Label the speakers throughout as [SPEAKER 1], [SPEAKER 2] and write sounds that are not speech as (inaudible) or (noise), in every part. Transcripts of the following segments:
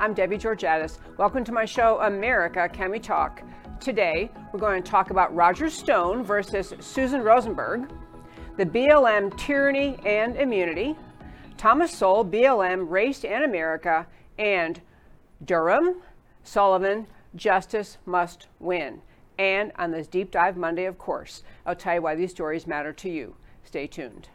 [SPEAKER 1] I'm Debbie Georgatos. Welcome to my show, America Can We Talk? Today, we're going to talk about Roger Stone versus Susan Rosenberg, the BLM tyranny and immunity, Thomas Sowell, BLM, race and America, and Durham, Sullivan, justice must win. And on this Deep Dive Monday, of course, I'll tell you why these stories matter to you. Stay tuned.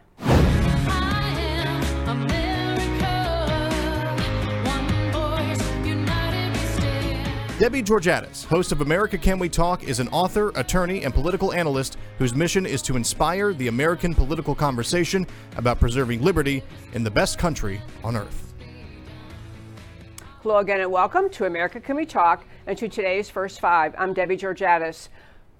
[SPEAKER 2] Debbie Georgatos, host of America Can We Talk, is an author, attorney, and political analyst whose mission is to inspire the American political conversation about preserving liberty in the best country on earth.
[SPEAKER 1] Hello again, and welcome to America Can We Talk and to today's First Five. I'm Debbie Georgatos.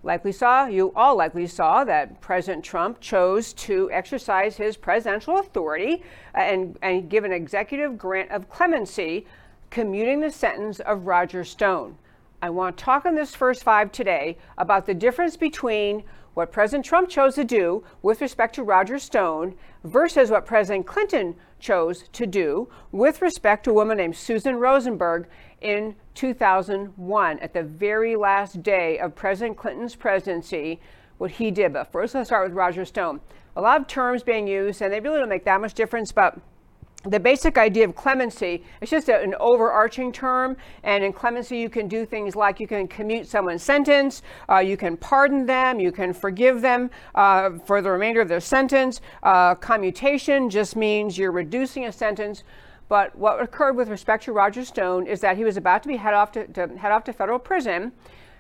[SPEAKER 1] Likely saw, you all likely saw that President Trump chose to exercise his presidential authority uh, and, and give an executive grant of clemency commuting the sentence of Roger Stone. I want to talk on this first five today about the difference between what President Trump chose to do with respect to Roger Stone versus what President Clinton chose to do with respect to a woman named Susan Rosenberg in 2001 at the very last day of President Clinton's presidency, what he did. But first, let's start with Roger Stone. A lot of terms being used, and they really don't make that much difference, but the basic idea of clemency is just a, an overarching term and in clemency you can do things like you can commute someone's sentence uh, you can pardon them you can forgive them uh, for the remainder of their sentence uh, commutation just means you're reducing a sentence but what occurred with respect to roger stone is that he was about to be head off to, to head off to federal prison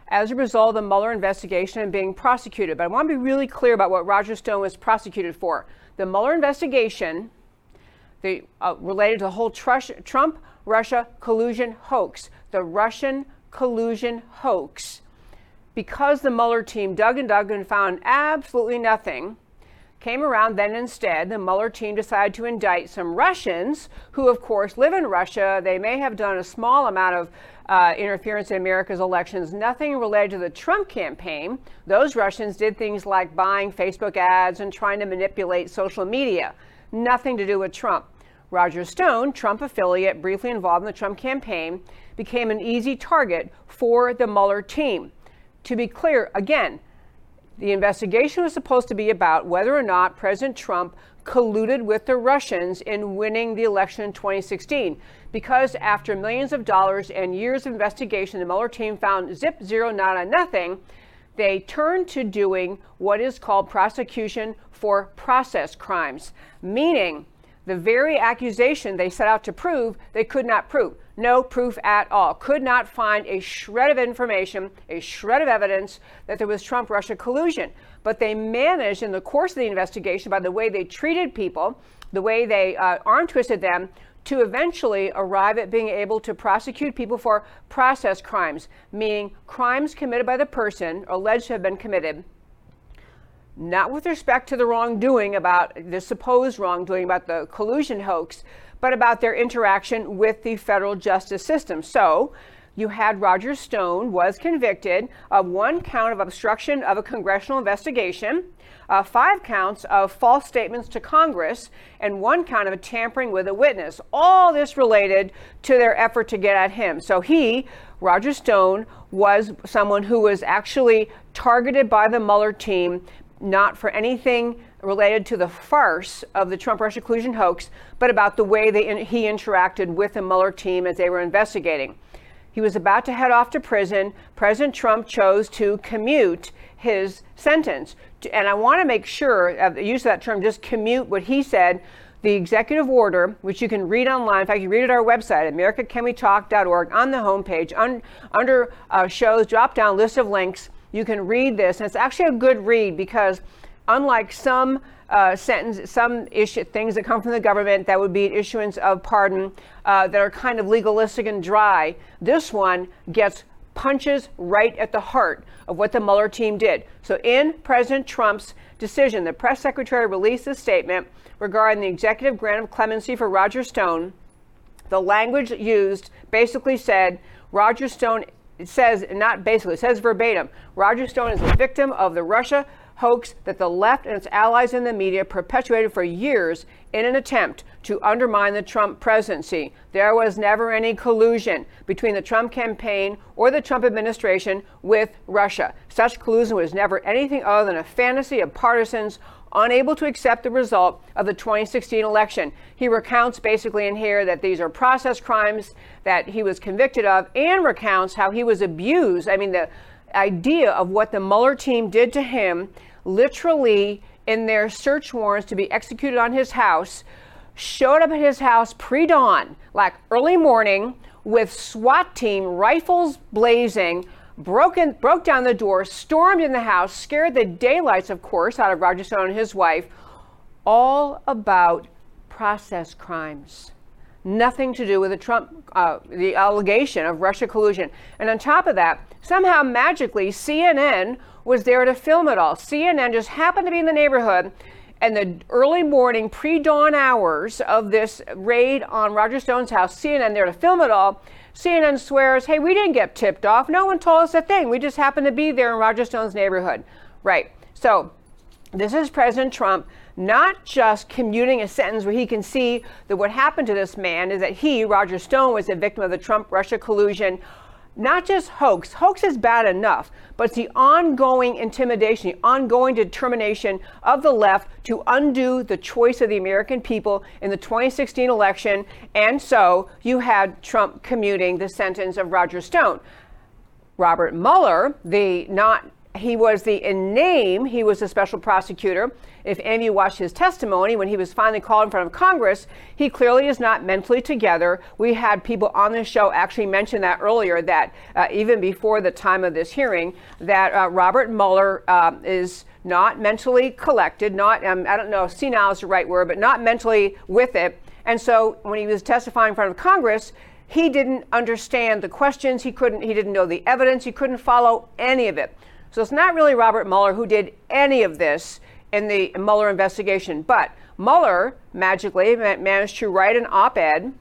[SPEAKER 1] as a result of the Mueller investigation and being prosecuted. But I want to be really clear about what Roger Stone was prosecuted for. The Mueller investigation the, uh, related to the whole Trump Russia collusion hoax, the Russian collusion hoax. Because the Mueller team dug and dug and found absolutely nothing, came around then instead, the Mueller team decided to indict some Russians who, of course, live in Russia. They may have done a small amount of uh, interference in America's elections, nothing related to the Trump campaign. Those Russians did things like buying Facebook ads and trying to manipulate social media. Nothing to do with Trump. Roger Stone, Trump affiliate briefly involved in the Trump campaign, became an easy target for the Mueller team. To be clear, again, the investigation was supposed to be about whether or not President Trump colluded with the Russians in winning the election in 2016. Because after millions of dollars and years of investigation, the Mueller team found zip, zero, nada, nothing. They turned to doing what is called prosecution for process crimes, meaning the very accusation they set out to prove, they could not prove. No proof at all. Could not find a shred of information, a shred of evidence that there was Trump Russia collusion. But they managed, in the course of the investigation, by the way they treated people, the way they uh, arm twisted them, to eventually arrive at being able to prosecute people for process crimes, meaning crimes committed by the person, alleged to have been committed, not with respect to the wrongdoing about the supposed wrongdoing about the collusion hoax, but about their interaction with the federal justice system. So, you had Roger Stone was convicted of one count of obstruction of a congressional investigation, uh, five counts of false statements to Congress, and one count of tampering with a witness. All this related to their effort to get at him. So he, Roger Stone, was someone who was actually targeted by the Mueller team not for anything related to the farce of the Trump Russia collusion hoax, but about the way in, he interacted with the Mueller team as they were investigating. He was about to head off to prison. President Trump chose to commute his sentence. And I want to make sure, the use of that term, just commute what he said. The executive order, which you can read online, in fact, you read it at our website, americacanwetalk.org, on the homepage, un, under uh, shows, drop down list of links you can read this, and it's actually a good read because, unlike some uh, sentence, some issue, things that come from the government that would be an issuance of pardon uh, that are kind of legalistic and dry, this one gets punches right at the heart of what the Mueller team did. So, in President Trump's decision, the press secretary released a statement regarding the executive grant of clemency for Roger Stone. The language used basically said Roger Stone it says, not basically, it says verbatim Roger Stone is a victim of the Russia hoax that the left and its allies in the media perpetuated for years in an attempt to undermine the Trump presidency. There was never any collusion between the Trump campaign or the Trump administration with Russia. Such collusion was never anything other than a fantasy of partisans unable to accept the result of the 2016 election. He recounts basically in here that these are process crimes that he was convicted of and recounts how he was abused. I mean, the idea of what the Mueller team did to him literally in their search warrants to be executed on his house showed up at his house pre dawn, like early morning, with SWAT team, rifles blazing, broken, broke down the door, stormed in the house, scared the daylights, of course, out of Roger Stone and his wife, all about process crimes. Nothing to do with the Trump, uh, the allegation of Russia collusion. And on top of that, somehow magically, CNN was there to film it all. CNN just happened to be in the neighborhood and the early morning, pre dawn hours of this raid on Roger Stone's house, CNN there to film it all. CNN swears, hey, we didn't get tipped off. No one told us a thing. We just happened to be there in Roger Stone's neighborhood. Right. So this is President Trump not just commuting a sentence where he can see that what happened to this man is that he, Roger Stone, was a victim of the Trump Russia collusion not just hoax, hoax is bad enough, but it's the ongoing intimidation, the ongoing determination of the left to undo the choice of the American people in the 2016 election. And so you had Trump commuting the sentence of Roger Stone. Robert Mueller, the not he was the in name, he was a special prosecutor. If any of watched his testimony when he was finally called in front of Congress, he clearly is not mentally together. We had people on this show actually mention that earlier, that uh, even before the time of this hearing, that uh, Robert Mueller uh, is not mentally collected, not, um, I don't know senile is the right word, but not mentally with it. And so when he was testifying in front of Congress, he didn't understand the questions. He couldn't, he didn't know the evidence. He couldn't follow any of it. So it's not really Robert Mueller who did any of this in the Mueller investigation, but Mueller magically managed to write an op ed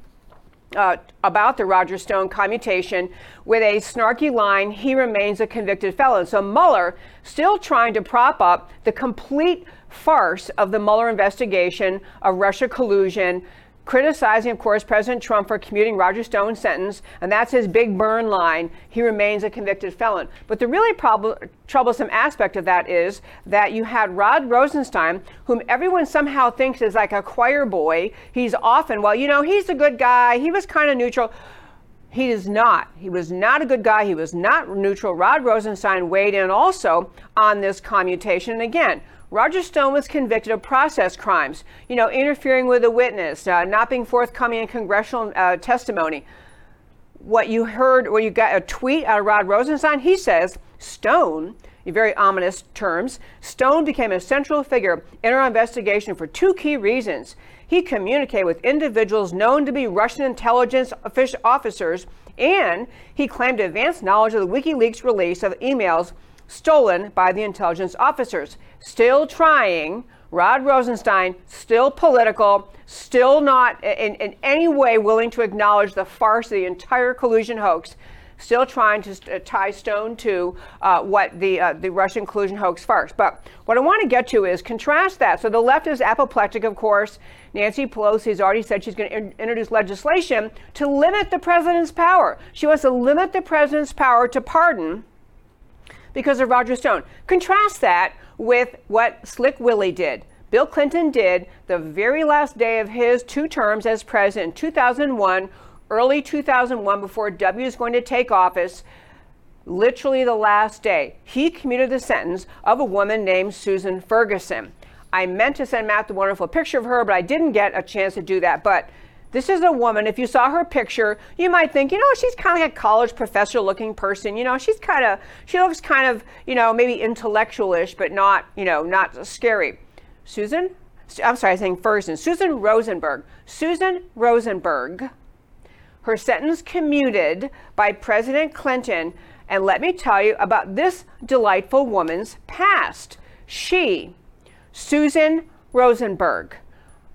[SPEAKER 1] uh, about the Roger Stone commutation with a snarky line, he remains a convicted felon. So Mueller still trying to prop up the complete farce of the Mueller investigation of Russia collusion, criticizing, of course, President Trump for commuting Roger Stone's sentence, and that's his big burn line. He remains a convicted felon. But the really prob- troublesome aspect of that is that you had Rod Rosenstein, whom everyone somehow thinks is like a choir boy. He's often, well, you know, he's a good guy. He was kind of neutral. He is not. He was not a good guy. He was not neutral. Rod Rosenstein weighed in also on this commutation. And again, Roger Stone was convicted of process crimes, you know, interfering with a witness, uh, not being forthcoming in congressional uh, testimony. What you heard, or you got a tweet out of Rod Rosenstein, he says Stone, in very ominous terms, Stone became a central figure in our investigation for two key reasons. He communicated with individuals known to be Russian intelligence officers, and he claimed advanced knowledge of the WikiLeaks release of emails stolen by the intelligence officers. Still trying, Rod Rosenstein, still political, still not in, in any way willing to acknowledge the farce of the entire collusion hoax, still trying to uh, tie Stone to uh, what the, uh, the Russian collusion hoax farce. But what I want to get to is contrast that. So the left is apoplectic, of course. Nancy Pelosi has already said she's going to in- introduce legislation to limit the president's power. She wants to limit the president's power to pardon because of Roger Stone. Contrast that with what Slick Willie did. Bill Clinton did the very last day of his two terms as president in 2001, early 2001, before W is going to take office, literally the last day. He commuted the sentence of a woman named Susan Ferguson. I meant to send Matt the wonderful picture of her, but I didn't get a chance to do that. But this is a woman, if you saw her picture, you might think, you know, she's kind of like a college professor looking person. You know, she's kind of, she looks kind of, you know, maybe intellectualish, but not, you know, not scary. Susan, I'm sorry, I'm saying Ferguson. Susan Rosenberg. Susan Rosenberg. Her sentence commuted by President Clinton. And let me tell you about this delightful woman's past. She, Susan Rosenberg,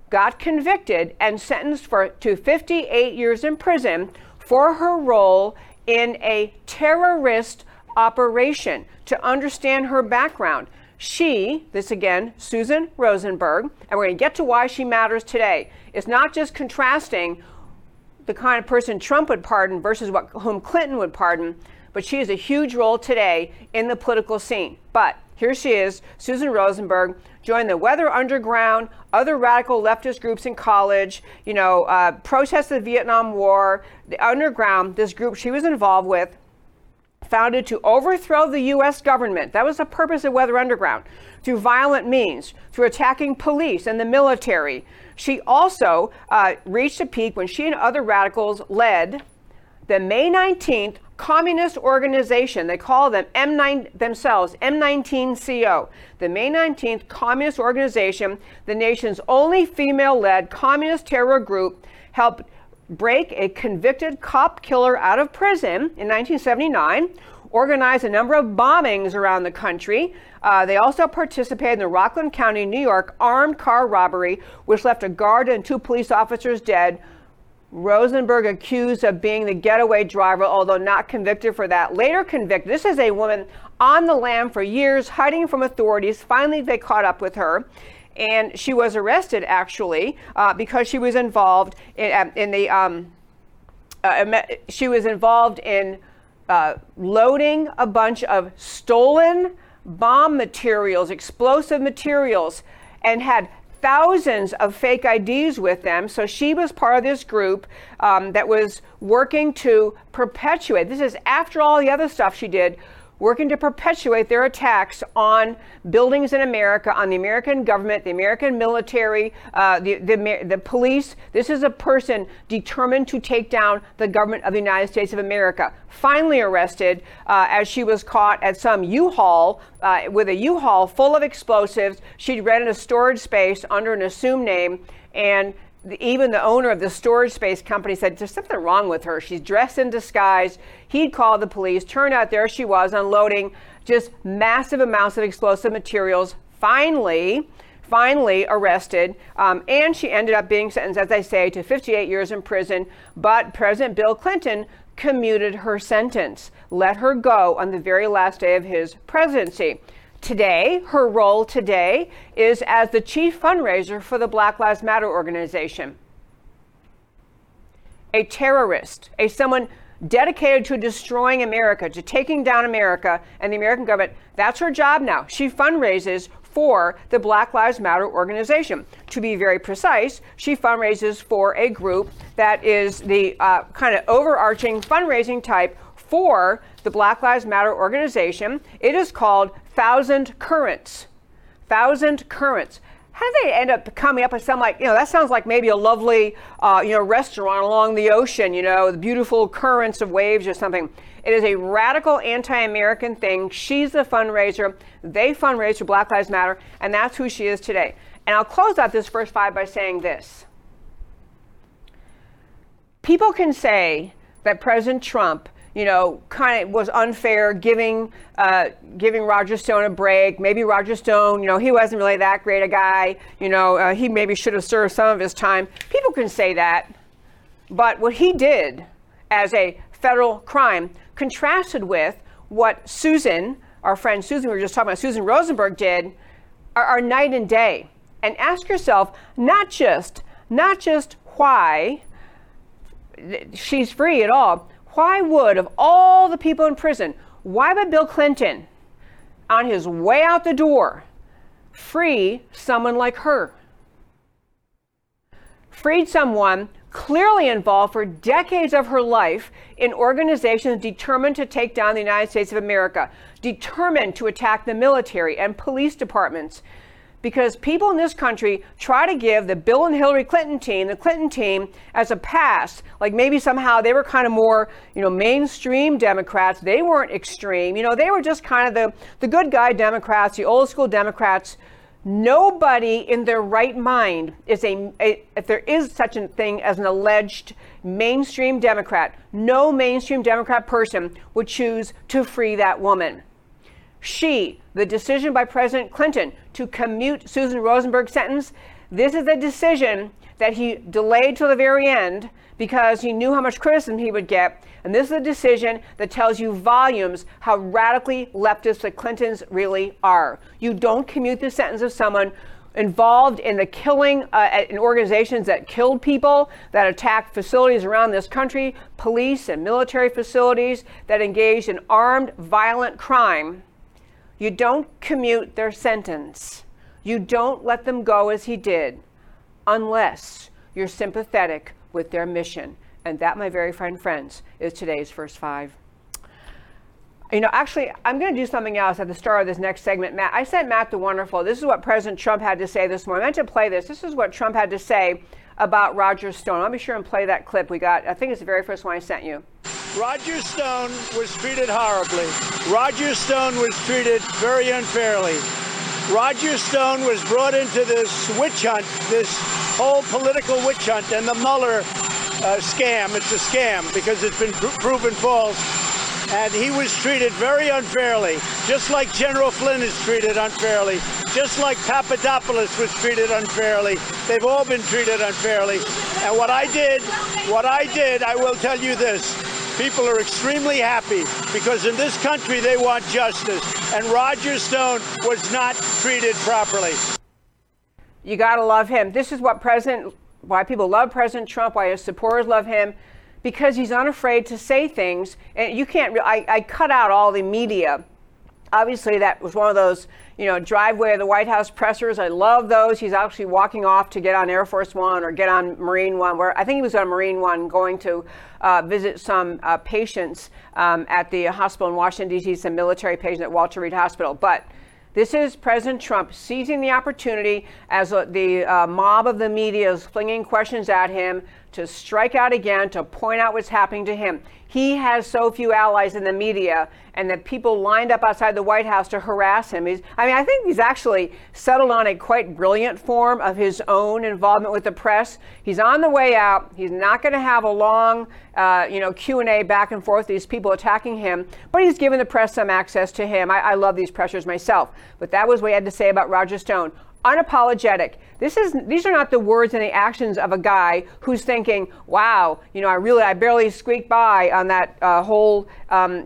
[SPEAKER 1] got convicted and sentenced for, to 58 years in prison for her role in a terrorist operation. To understand her background, She, this again, Susan Rosenberg, and we're going to get to why she matters today. It's not just contrasting the kind of person Trump would pardon versus what whom Clinton would pardon, but she has a huge role today in the political scene. But here she is, Susan Rosenberg, joined the Weather Underground, other radical leftist groups in college, you know, uh, protests the Vietnam War, the Underground, this group she was involved with, founded to overthrow the U.S. government. That was the purpose of Weather Underground, through violent means, through attacking police and the military. She also uh, reached a peak when she and other radicals led the May 19th communist organization. They call them M9 themselves, M19CO. The May 19th communist organization, the nation's only female-led communist terror group, helped break a convicted cop killer out of prison in 1979, organized a number of bombings around the country. Uh, they also participated in the Rockland County, New York armed car robbery, which left a guard and two police officers dead. Rosenberg accused of being the getaway driver, although not convicted for that. Later convicted. This is a woman on the lam for years, hiding from authorities. Finally, they caught up with her and she was arrested actually uh, because she was involved in, uh, in the um, uh, she was involved in uh, loading a bunch of stolen bomb materials, explosive materials, and had thousands of fake IDs with them. So she was part of this group um, that was working to perpetuate. This is after all the other stuff she did working to perpetuate their attacks on buildings in America, on the American government, the American military, uh, the, the, the, police. This is a person determined to take down the government of the United States of America. Finally arrested uh, as she was caught at some U-Haul uh, with a U-Haul full of explosives. She'd rented a storage space under an assumed name and even the owner of the storage space company said there's something wrong with her. She's dressed in disguise. He'd call the police. Turned out there she was unloading just massive amounts of explosive materials. Finally, finally arrested, um, and she ended up being sentenced, as I say, to 58 years in prison. But President Bill Clinton commuted her sentence, let her go on the very last day of his presidency. Today, her role today is as the chief fundraiser for the Black Lives Matter organization. A terrorist, a someone dedicated to destroying America, to taking down America and the American government. That's her job now. She fundraises for the Black Lives Matter organization. To be very precise, she fundraises for a group that is the uh, kind of overarching fundraising type for the Black Lives Matter organization. It is called Thousand Currents. Thousand Currents. How do they end up coming up with something like, you know, that sounds like maybe a lovely, uh, you know, restaurant along the ocean, you know, the beautiful currents of waves or something. It is a radical anti American thing. She's the fundraiser. They fundraise for Black Lives Matter, and that's who she is today. And I'll close out this first five by saying this. People can say that President Trump you know, kind of was unfair giving uh, giving Roger Stone a break. Maybe Roger Stone, you know, he wasn't really that great a guy. You know, uh, he maybe should have served some of his time. People can say that, but what he did as a federal crime contrasted with what Susan, our friend Susan, we were just talking about, Susan Rosenberg did, are, are night and day. And ask yourself not just not just why she's free at all why would, of all the people in prison, why would Bill Clinton, on his way out the door, free someone like her? Freed someone clearly involved for decades of her life in organizations determined to take down the United States of America, determined to attack the military and police departments, because people in this country try to give the Bill and Hillary Clinton team, the Clinton team, as a pass. Like maybe somehow they were kind of more, you know, mainstream Democrats. They weren't extreme. You know, they were just kind of the, the good guy Democrats, the old school Democrats. Nobody in their right mind is a, a if there is such a thing as an alleged mainstream Democrat, no mainstream Democrat person would choose to free that woman. She, the decision by President Clinton to commute Susan Rosenberg's sentence, this is a decision that he delayed till the very end because he knew how much criticism he would get. And this is a decision that tells you volumes how radically leftist the Clintons really are. You don't commute the sentence of someone involved in the killing uh, in organizations that killed people, that attacked facilities around this country, police and military facilities that engaged in armed, violent crime. You don't commute their sentence. You don't let them go as he did unless you're sympathetic with their mission. And that, my very fine friends, is today's first five. You know, actually, I'm going to do something else at the start of this next segment. Matt, I sent Matt the Wonderful. This is what President Trump had to say this morning. I meant to play this. This is what Trump had to say about Roger Stone. I'll be sure and play that clip we got. I think it's the very first one I sent you.
[SPEAKER 3] Roger Stone was treated horribly. Roger Stone was treated very unfairly. Roger Stone was brought into this witch hunt, this whole political witch hunt, and the Mueller uh, scam. It's a scam because it's been pr- proven false. And he was treated very unfairly, just like General Flynn is treated unfairly, just like Papadopoulos was treated unfairly. They've all been treated unfairly. And what I did, what I did, I will tell you this people are extremely happy because in this country they want justice. And Roger Stone was not treated properly.
[SPEAKER 1] You got to love him. This is what President, why people love President Trump, why his supporters love him, because he's unafraid to say things. And you can't, I, I cut out all the media. Obviously, that was one of those you know, driveway of the White House pressers. I love those. He's actually walking off to get on Air Force One or get on Marine One, where I think he was on Marine One going to uh, visit some uh, patients um, at the hospital in Washington, D.C., some military patients at Walter Reed Hospital. But this is President Trump seizing the opportunity as uh, the uh, mob of the media is flinging questions at him to strike out again, to point out what's happening to him. He has so few allies in the media, and that people lined up outside the White House to harass him. He's, I mean, I think he's actually settled on a quite brilliant form of his own involvement with the press. He's on the way out. He's not going to have a long, uh, you know, Q and A back and forth. These people attacking him, but he's given the press some access to him. I, I love these pressers myself. But that was what he had to say about Roger Stone unapologetic. This is these are not the words and the actions of a guy who's thinking, "Wow, you know, I really, I barely squeaked by on that uh, whole um,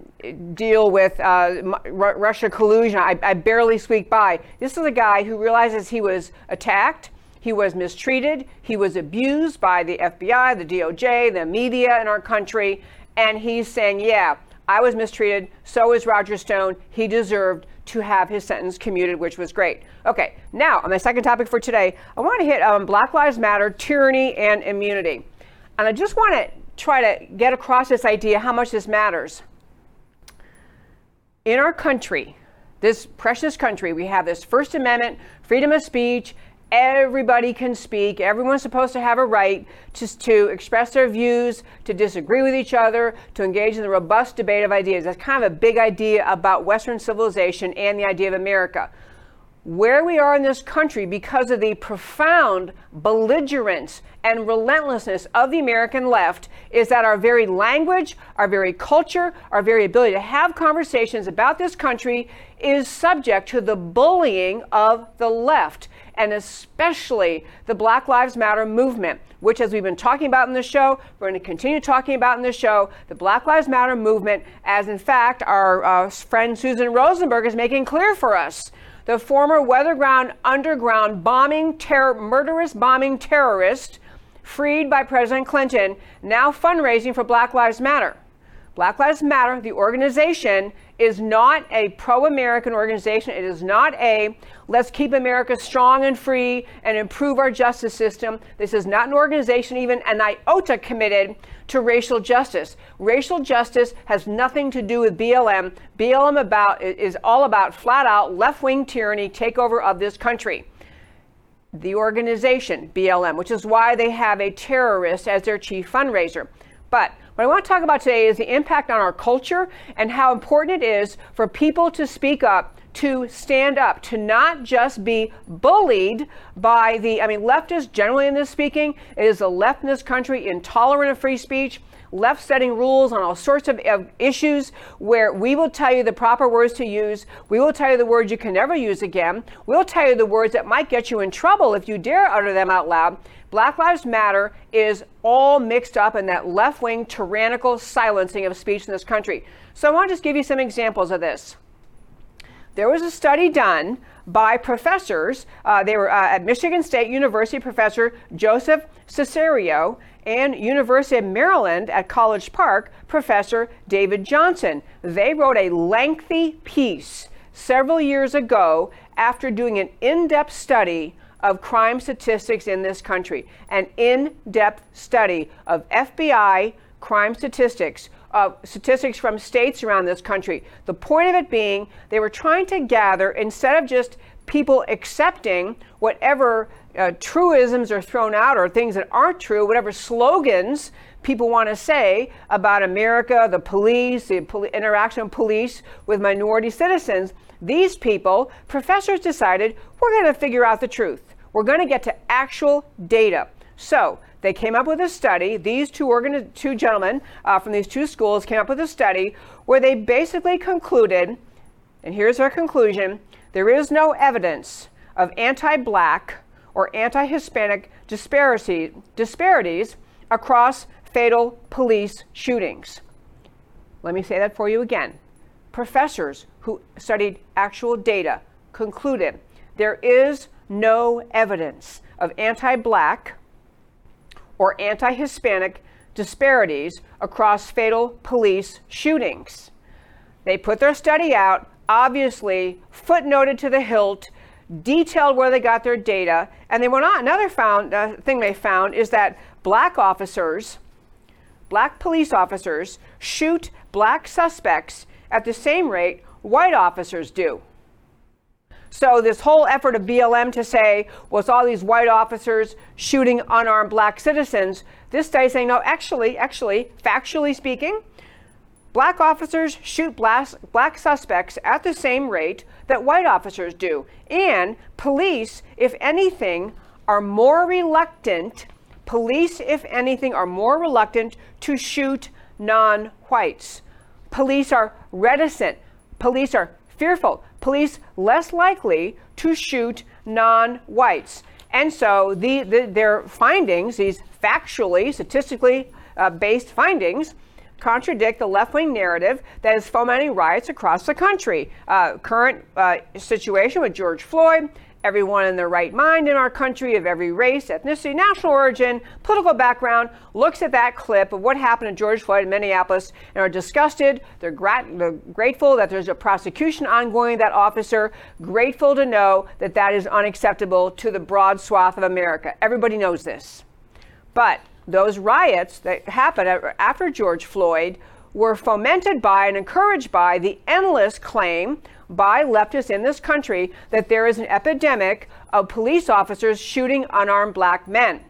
[SPEAKER 1] deal with uh, R- Russia collusion. I, I barely squeaked by." This is a guy who realizes he was attacked. He was mistreated. He was abused by the FBI, the DOJ, the media in our country. And he's saying, yeah, I was mistreated. So is Roger Stone. He deserved to have his sentence commuted, which was great. Okay, now on my second topic for today, I want to hit um, Black Lives Matter, tyranny, and immunity. And I just want to try to get across this idea how much this matters. In our country, this precious country, we have this First Amendment, freedom of speech, everybody can speak. Everyone's supposed to have a right to, to express their views, to disagree with each other, to engage in the robust debate of ideas. That's kind of a big idea about Western civilization and the idea of America. Where we are in this country, because of the profound belligerence and relentlessness of the American left, is that our very language, our very culture, our very ability to have conversations about this country is subject to the bullying of the left and especially the Black Lives Matter movement, which, as we've been talking about in the show, we're going to continue talking about in the show, the Black Lives Matter movement, as in fact our uh, friend Susan Rosenberg is making clear for us. The former Weatherground Underground bombing, terror, murderous bombing terrorist, freed by President Clinton, now fundraising for Black Lives Matter. Black Lives Matter, the organization, is not a pro American organization. It is not a let's keep America strong and free and improve our justice system. This is not an organization, even an iota committed to racial justice. Racial justice has nothing to do with BLM. BLM about, is all about flat out left wing tyranny, takeover of this country. The organization, BLM, which is why they have a terrorist as their chief fundraiser. But what I want to talk about today is the impact on our culture and how important it is for people to speak up to stand up, to not just be bullied by the, I mean, leftists generally in this speaking, it is a left in this country intolerant of free speech left setting rules on all sorts of, of, issues where we will tell you the proper words to use. We will tell you the words you can never use again. We'll tell you the words that might get you in trouble if you dare utter them out loud. Black Lives Matter is all mixed up in that left wing tyrannical silencing of speech in this country. So I want to just give you some examples of this. There was a study done by professors. Uh, they were uh, at Michigan State University professor Joseph Cesario and University of Maryland at College Park professor David Johnson. They wrote a lengthy piece several years ago after doing an in-depth study of crime statistics in this country, an in-depth study of FBI crime statistics uh, statistics from states around this country. The point of it being, they were trying to gather, instead of just people accepting whatever uh, truisms are thrown out or things that aren't true, whatever slogans people want to say about America, the police, the interaction of police with minority citizens, these people, professors decided we're going to figure out the truth. We're going to get to actual data. So they came up with a study. These two, organi- two gentlemen uh, from these two schools came up with a study where they basically concluded, and here's their conclusion there is no evidence of anti black or anti Hispanic disparity, disparities across fatal police shootings. Let me say that for you again. Professors who studied actual data concluded there is no evidence of anti black or anti Hispanic disparities across fatal police shootings. They put their study out, obviously footnoted to the hilt, detailed where they got their data, and they went on. Another found, uh, thing they found is that black officers, black police officers, shoot black suspects at the same rate white officers do. So this whole effort of BLM to say, well, it's all these white officers shooting unarmed black citizens, this study saying, no, actually, actually, factually speaking, black officers shoot black, black suspects at the same rate that white officers do. And police, if anything, are more reluctant, police, if anything, are more reluctant to shoot non whites. Police are reticent. Police are fearful. Police less likely to shoot non-whites. And so the, the, their findings, these factually, statistically uh, based findings, contradict the left wing narrative that is fomenting riots across the country. Uh, current uh, situation with George Floyd Everyone in their right mind in our country of every race, ethnicity, national origin, political background looks at that clip of what happened to George Floyd in Minneapolis and are disgusted. They're, they're grateful that there's a prosecution ongoing that officer, grateful to know that that is unacceptable to the broad swath of America. Everybody knows this. But those riots that happened after George Floyd were fomented by and encouraged by the endless claim by leftists in this country that there is an epidemic of police officers shooting unarmed black men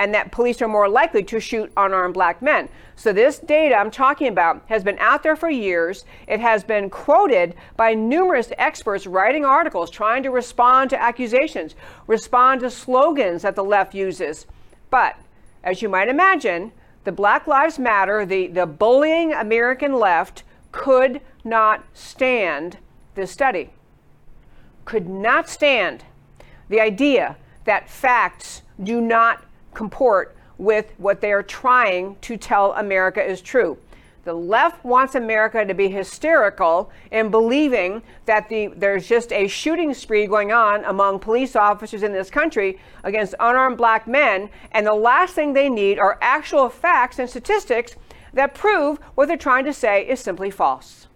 [SPEAKER 1] and that police are more likely to shoot unarmed black men. So, this data I'm talking about has been out there for years. It has been quoted by numerous experts writing articles trying to respond to accusations, respond to slogans that the left uses. But, as you might imagine, the Black Lives Matter, the, the bullying American left, could not stand this study could not stand the idea that facts do not comport with what they are trying to tell America is true. The left wants America to be hysterical in believing that the, there's just a shooting spree going on among police officers in this country against unarmed black men, and the last thing they need are actual facts and statistics that prove what they're trying to say is simply false.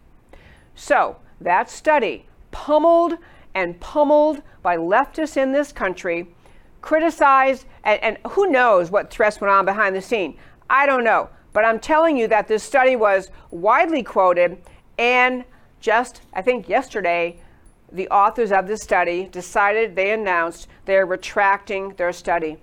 [SPEAKER 1] So, that study, pummeled and pummeled by leftists in this country, criticized, and, and who knows what threats went on behind the scene. I don't know. But I'm telling you that this study was widely quoted, and just, I think, yesterday, the authors of this study decided, they announced they're retracting their study.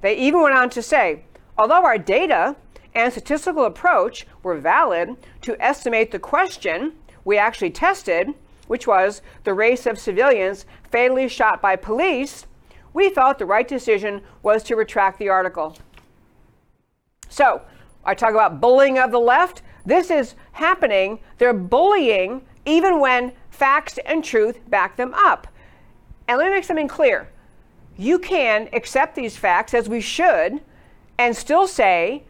[SPEAKER 1] They even went on to say, although our data and statistical approach were valid to estimate the question we actually tested, which was the race of civilians fatally shot by police, we felt the right decision was to retract the article. So, I talk about bullying of the left. This is happening. They're bullying even when facts and truth back them up. And let me make something clear. You can accept these facts, as we should, and still say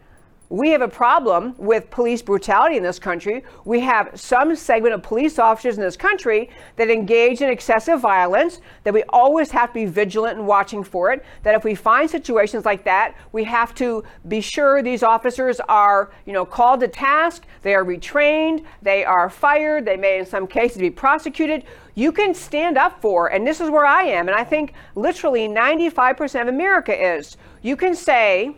[SPEAKER 1] we have a problem with police brutality in this country. We have some segment of police officers in this country that engage in excessive violence, that we always have to be vigilant and watching for it. That if we find situations like that, we have to be sure these officers are, you know, called to task, they are retrained, they are fired, they may in some cases be prosecuted. You can stand up for, and this is where I am, and I think literally 95% of America is. You can say,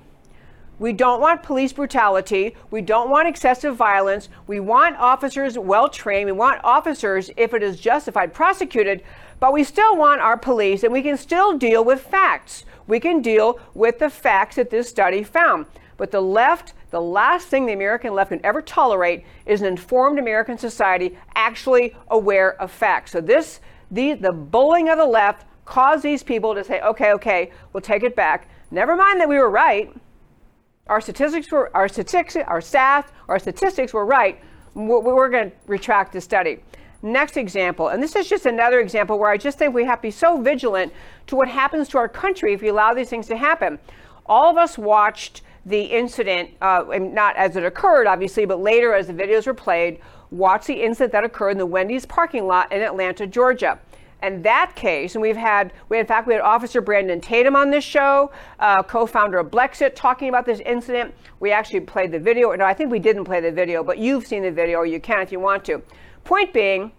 [SPEAKER 1] we don't want police brutality. We don't want excessive violence. We want officers well trained. We want officers, if it is justified, prosecuted. But we still want our police, and we can still deal with facts. We can deal with the facts that this study found. But the left, the last thing the American left can ever tolerate is an informed American society actually aware of facts. So this, the, the bullying of the left caused these people to say, okay, okay, we'll take it back. Never mind that we were right our statistics were our statistics, our staff, our statistics were right. We're going to retract the study. Next example, and this is just another example where I just think we have to be so vigilant to what happens to our country if we allow these things to happen. All of us watched the incident, uh, not as it occurred, obviously, but later as the videos were played, watched the incident that occurred in the Wendy's parking lot in Atlanta, Georgia. And that case, and we've had, we in fact, we had Officer Brandon Tatum on this show, uh, co-founder of Blexit, talking about this incident. We actually played the video. No, I think we didn't play the video, but you've seen the video, or you can if you want to. Point being,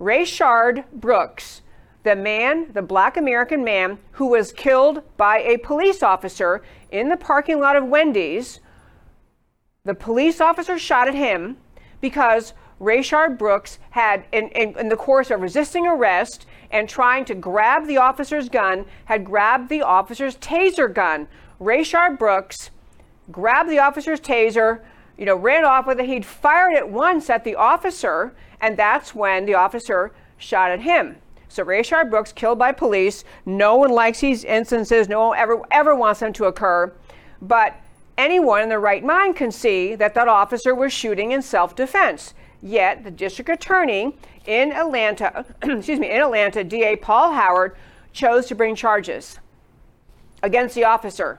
[SPEAKER 1] Rayshard Brooks, the man, the black American man who was killed by a police officer in the parking lot of Wendy's, the police officer shot at him because Rayshard Brooks had, in, in, in, the course of resisting arrest and trying to grab the officer's gun, had grabbed the officer's taser gun. Rayshard Brooks grabbed the officer's taser, you know, ran off with it. He'd fired it once at the officer, and that's when the officer shot at him. So Rayshard Brooks killed by police. No one likes these instances. No one ever ever wants them to occur. But anyone in their right mind can see that that officer was shooting in self-defense. Yet the district attorney in Atlanta, (clears throat) excuse me, in Atlanta, DA Paul Howard chose to bring charges against the officer,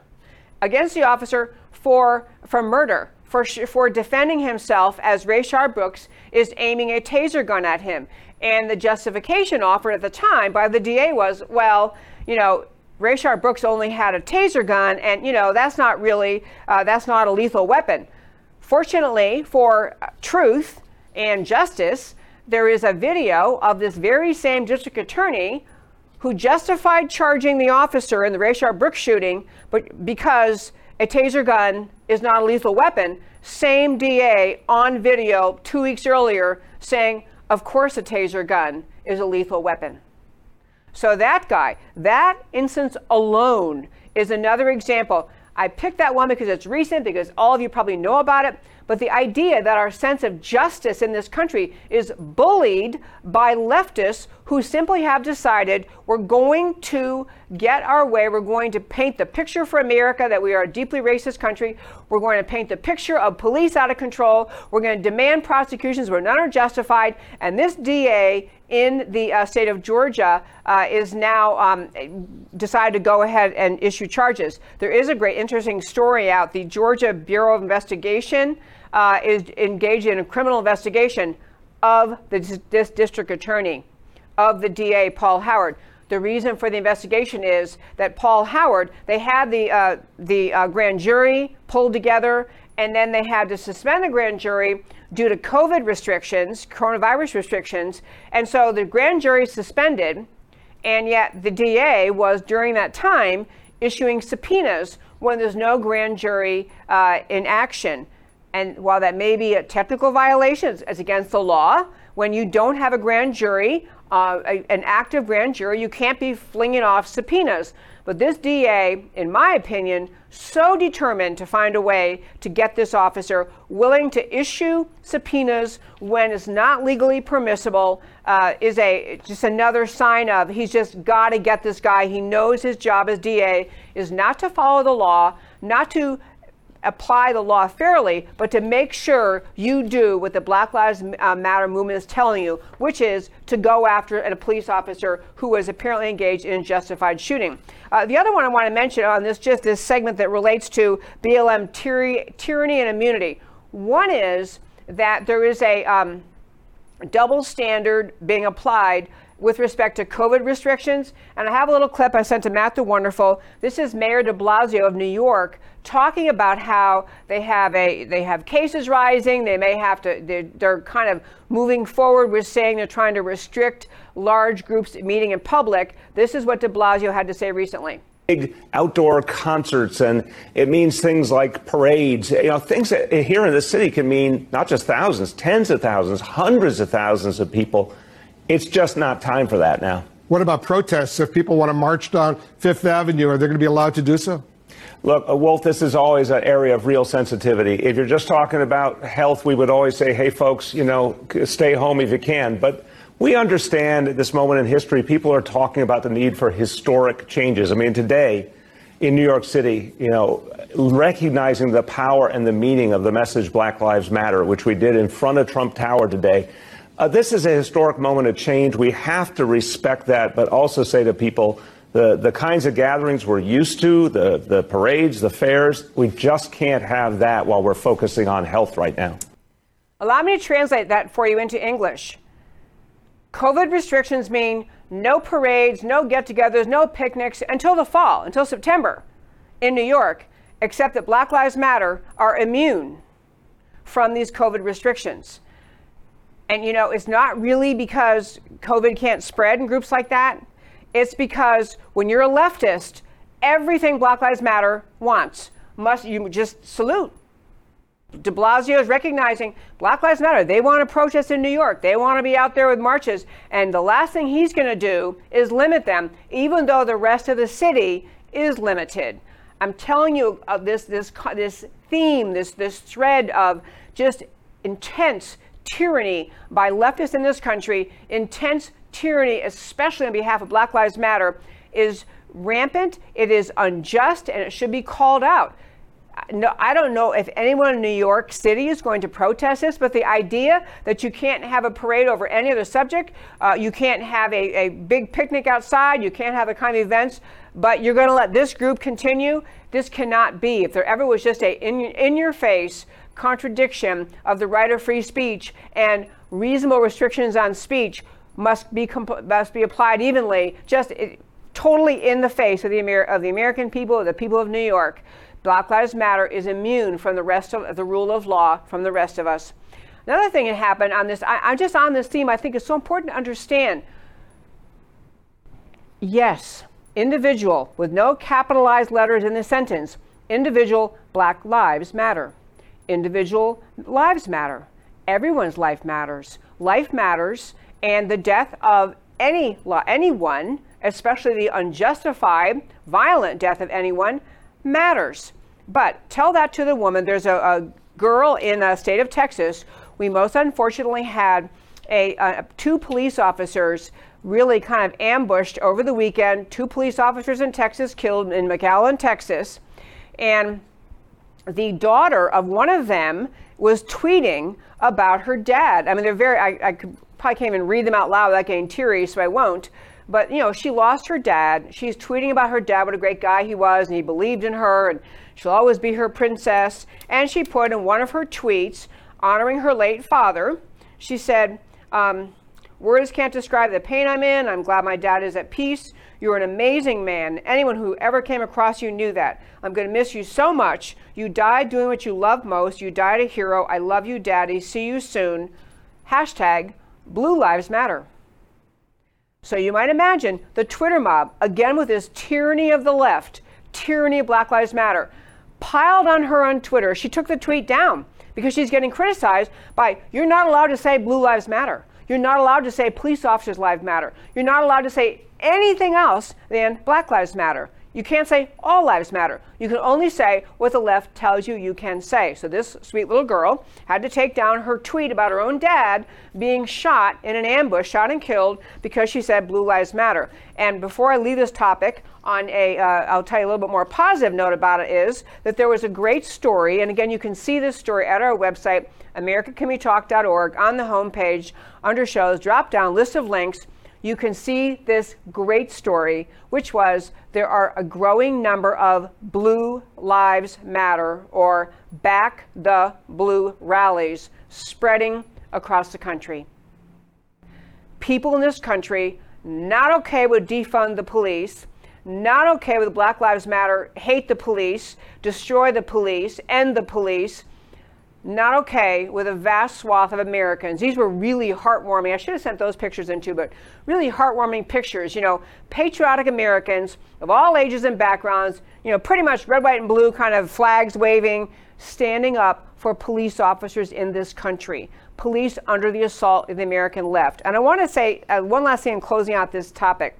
[SPEAKER 1] against the officer for for murder, for for defending himself as Rayshard Brooks is aiming a taser gun at him. And the justification offered at the time by the DA was, well, you know, Rayshard Brooks only had a taser gun, and you know that's not really uh, that's not a lethal weapon. Fortunately for truth, and justice, there is a video of this very same district attorney who justified charging the officer in the Rayshard Brooks shooting, but because a taser gun is not a lethal weapon, same DA on video two weeks earlier saying, of course, a taser gun is a lethal weapon. So that guy, that instance alone is another example. I picked that one because it's recent, because all of you probably know about it. But the idea that our sense of justice in this country is bullied by leftists who simply have decided we're going to get our way. We're going to paint the picture for America that we are a deeply racist country. We're going to paint the picture of police out of control. We're going to demand prosecutions where none are justified. And this DA in the uh, state of Georgia uh, is now um, decided to go ahead and issue charges. There is a great, interesting story out. The Georgia Bureau of Investigation uh, is engaged in a criminal investigation of the, this district attorney, of the DA, Paul Howard. The reason for the investigation is that Paul Howard, they had the, uh, the uh, grand jury pulled together, and then they had to suspend the grand jury due to COVID restrictions, coronavirus restrictions. And so the grand jury suspended, and yet the DA was during that time issuing subpoenas when there's no grand jury uh, in action. And while that may be a technical violation, it's against the law. When you don't have a grand jury, uh, a, an active grand jury, you can't be flinging off subpoenas. But this DA, in my opinion, so determined to find a way to get this officer willing to issue subpoenas when it's not legally permissible uh, is a just another sign of he's just got to get this guy. He knows his job as DA is not to follow the law, not to apply the law fairly, but to make sure you do what the Black Lives uh, Matter movement is telling you, which is to go after a police officer who was apparently engaged in justified shooting. Uh, the other one I want to mention on this, just this segment that relates to BLM tyranny, tyranny and immunity. One is that there is a um, double standard being applied with respect to COVID restrictions. And I have a little clip I sent to Matt the Wonderful. This is Mayor de Blasio of New York talking about how they have a they have cases rising. They may have to they're, they're kind of moving forward with saying they're trying to restrict large groups meeting in public. This is what de Blasio had to say recently
[SPEAKER 4] big outdoor concerts and it means things like parades you know things that here in the city can mean not just thousands tens of thousands hundreds of thousands of people it's just not time for that now.
[SPEAKER 5] What about protests? If people want to march down Fifth Avenue, are they going to be allowed to do so?
[SPEAKER 4] Look, uh, Wolf, this is always an area of real sensitivity. If you're just talking about health, we would always say, hey, folks, you know, stay home if you can. But we understand at this moment in history, people are talking about the need for historic changes. I mean, today in New York City, you know, recognizing the power and the meaning of the message Black Lives Matter, which we did in front of Trump Tower today, uh, this is a historic moment of change. We have to respect that, but also say to people the, the kinds of gatherings we're used to, the, the parades, the fairs, we just can't have that while we're focusing on health right now.
[SPEAKER 1] Allow me to translate that for you into English. COVID restrictions mean no parades, no get togethers, no picnics until the fall, until September in New York, except that Black Lives Matter are immune from these COVID restrictions. And you know, it's not really because COVID can't spread in groups like that. It's because when you're a leftist, everything Black Lives Matter wants must you just salute. De Blasio is recognizing Black Lives Matter. They want to protest in New York. They want to be out there with marches. And the last thing he's going to do is limit them, even though the rest of the city is limited. I'm telling you uh, this, this, this theme, this, this thread of just intense tyranny by leftists in this country, intense tyranny, especially on behalf of Black Lives Matter, is rampant, it is unjust, and it should be called out. No, I don't know if anyone in New York City is going to protest this, but the idea that you can't have a parade over any other subject, uh, you can't have a, a big picnic outside, you can't have the kind of events, but you're going to let this group continue, this cannot be. If there ever was just a in, in your face contradiction of the right of free speech and reasonable restrictions on speech must be comp- must be applied evenly, just it, totally in the face of the, Amer- of the American people, the people of New York. Black Lives Matter is immune from the rest of the rule of law from the rest of us. Another thing that happened on this, I, I'm just on this theme, I think it's so important to understand. Yes, individual with no capitalized letters in the sentence, individual Black Lives Matter individual lives matter. Everyone's life matters. Life matters, and the death of any anyone, especially the unjustified, violent death of anyone, matters. But tell that to the woman. There's a, a girl in the state of Texas. We most unfortunately had a, a, two police officers really kind of ambushed over the weekend. Two police officers in Texas killed in McAllen, Texas, and the daughter of one of them was tweeting about her dad. I mean, they're very, I, I could, probably can't even read them out loud without getting teary, so I won't. But, you know, she lost her dad. She's tweeting about her dad, what a great guy he was, and he believed in her, and she'll always be her princess. And she put in one of her tweets, honoring her late father, she said, um, Words can't describe the pain I'm in. I'm glad my dad is at peace. You're an amazing man. Anyone who ever came across you knew that. I'm going to miss you so much. You died doing what you love most. You died a hero. I love you, Daddy. See you soon. Hashtag Blue Lives Matter. So you might imagine the Twitter mob, again with this tyranny of the left, tyranny of Black Lives Matter, piled on her on Twitter. She took the tweet down because she's getting criticized by, you're not allowed to say Blue Lives Matter. You're not allowed to say police officers' lives matter. You're not allowed to say anything else than Black Lives Matter. You can't say all lives matter. You can only say what the left tells you you can say. So this sweet little girl had to take down her tweet about her own dad being shot in an ambush, shot and killed because she said blue lives matter. And before I leave this topic, on a, will uh, tell you a little bit more positive note about it is that there was a great story, and again, you can see this story at our website, americacanwetalk.org, on the homepage under shows, drop down list of links you can see this great story, which was there are a growing number of Blue Lives Matter or Back the Blue rallies spreading across the country. People in this country not okay with defund the police, not okay with Black Lives Matter, hate the police, destroy the police, end the police, not okay with a vast swath of Americans. These were really heartwarming. I should have sent those pictures in too, but really heartwarming pictures. You know, patriotic Americans of all ages and backgrounds, you know, pretty much red, white, and blue kind of flags waving, standing up for police officers in this country. Police under the assault of the American left. And I want to say uh, one last thing in closing out this topic.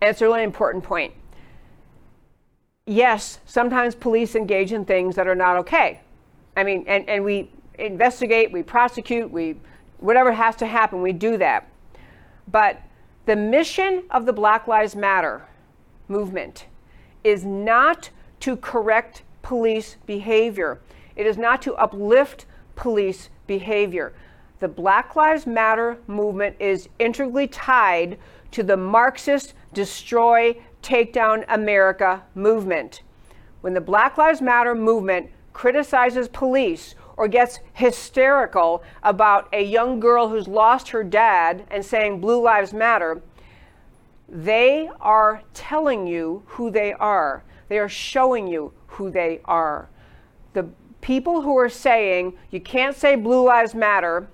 [SPEAKER 1] And it's a really important point. Yes, sometimes police engage in things that are not okay I mean, and, and we investigate, we prosecute, we whatever has to happen, we do that. But the mission of the Black Lives Matter movement is not to correct police behavior. It is not to uplift police behavior. The Black Lives Matter movement is integrally tied to the Marxist destroy, take down America movement. When the Black Lives Matter movement criticizes police or gets hysterical about a young girl who's lost her dad and saying Blue Lives Matter, they are telling you who they are. They are showing you who they are. The people who are saying you can't say Blue Lives Matter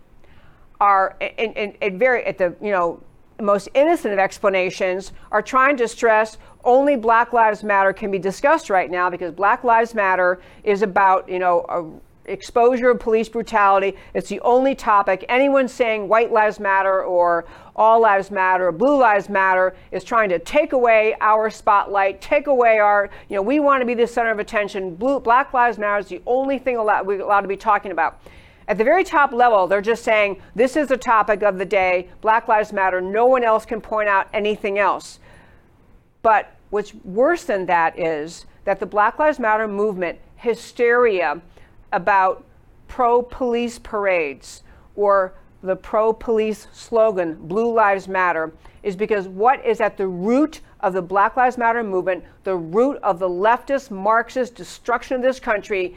[SPEAKER 1] are, very at the you know most innocent of explanations, are trying to stress only Black Lives Matter can be discussed right now because Black Lives Matter is about, you know, exposure of police brutality. It's the only topic. Anyone saying white lives matter or all lives matter or blue lives matter is trying to take away our spotlight, take away our, you know, we want to be the center of attention. Blue, Black Lives Matter is the only thing allowed, we're allowed to be talking about. At the very top level, they're just saying this is the topic of the day. Black Lives Matter. No one else can point out anything else. But what's worse than that is that the Black Lives Matter movement hysteria about pro police parades or the pro police slogan, Blue Lives Matter, is because what is at the root of the Black Lives Matter movement, the root of the leftist Marxist destruction of this country,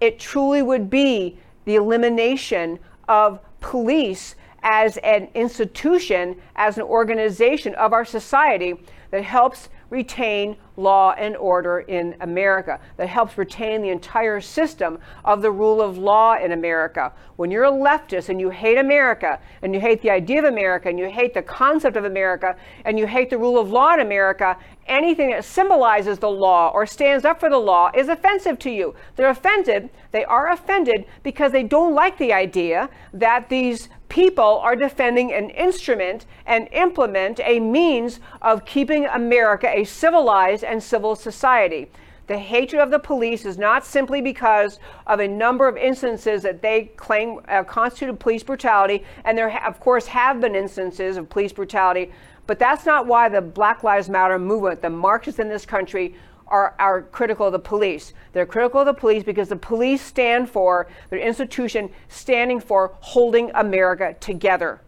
[SPEAKER 1] it truly would be the elimination of police as an institution, as an organization of our society that helps retain law and order in America, that helps retain the entire system of the rule of law in America. When you're a leftist and you hate America, and you hate the idea of America, and you hate the concept of America, and you hate the rule of law in America, anything that symbolizes the law or stands up for the law is offensive to you. They're offended, they are offended because they don't like the idea that these people are defending an instrument and implement a means of keeping America a civilized and civil society. The hatred of the police is not simply because of a number of instances that they claim uh, constituted police brutality, and there, ha- of course, have been instances of police brutality, but that's not why the Black Lives Matter movement, the Marxists in this country, are, are critical of the police. They're critical of the police because the police stand for, their institution standing for holding America together,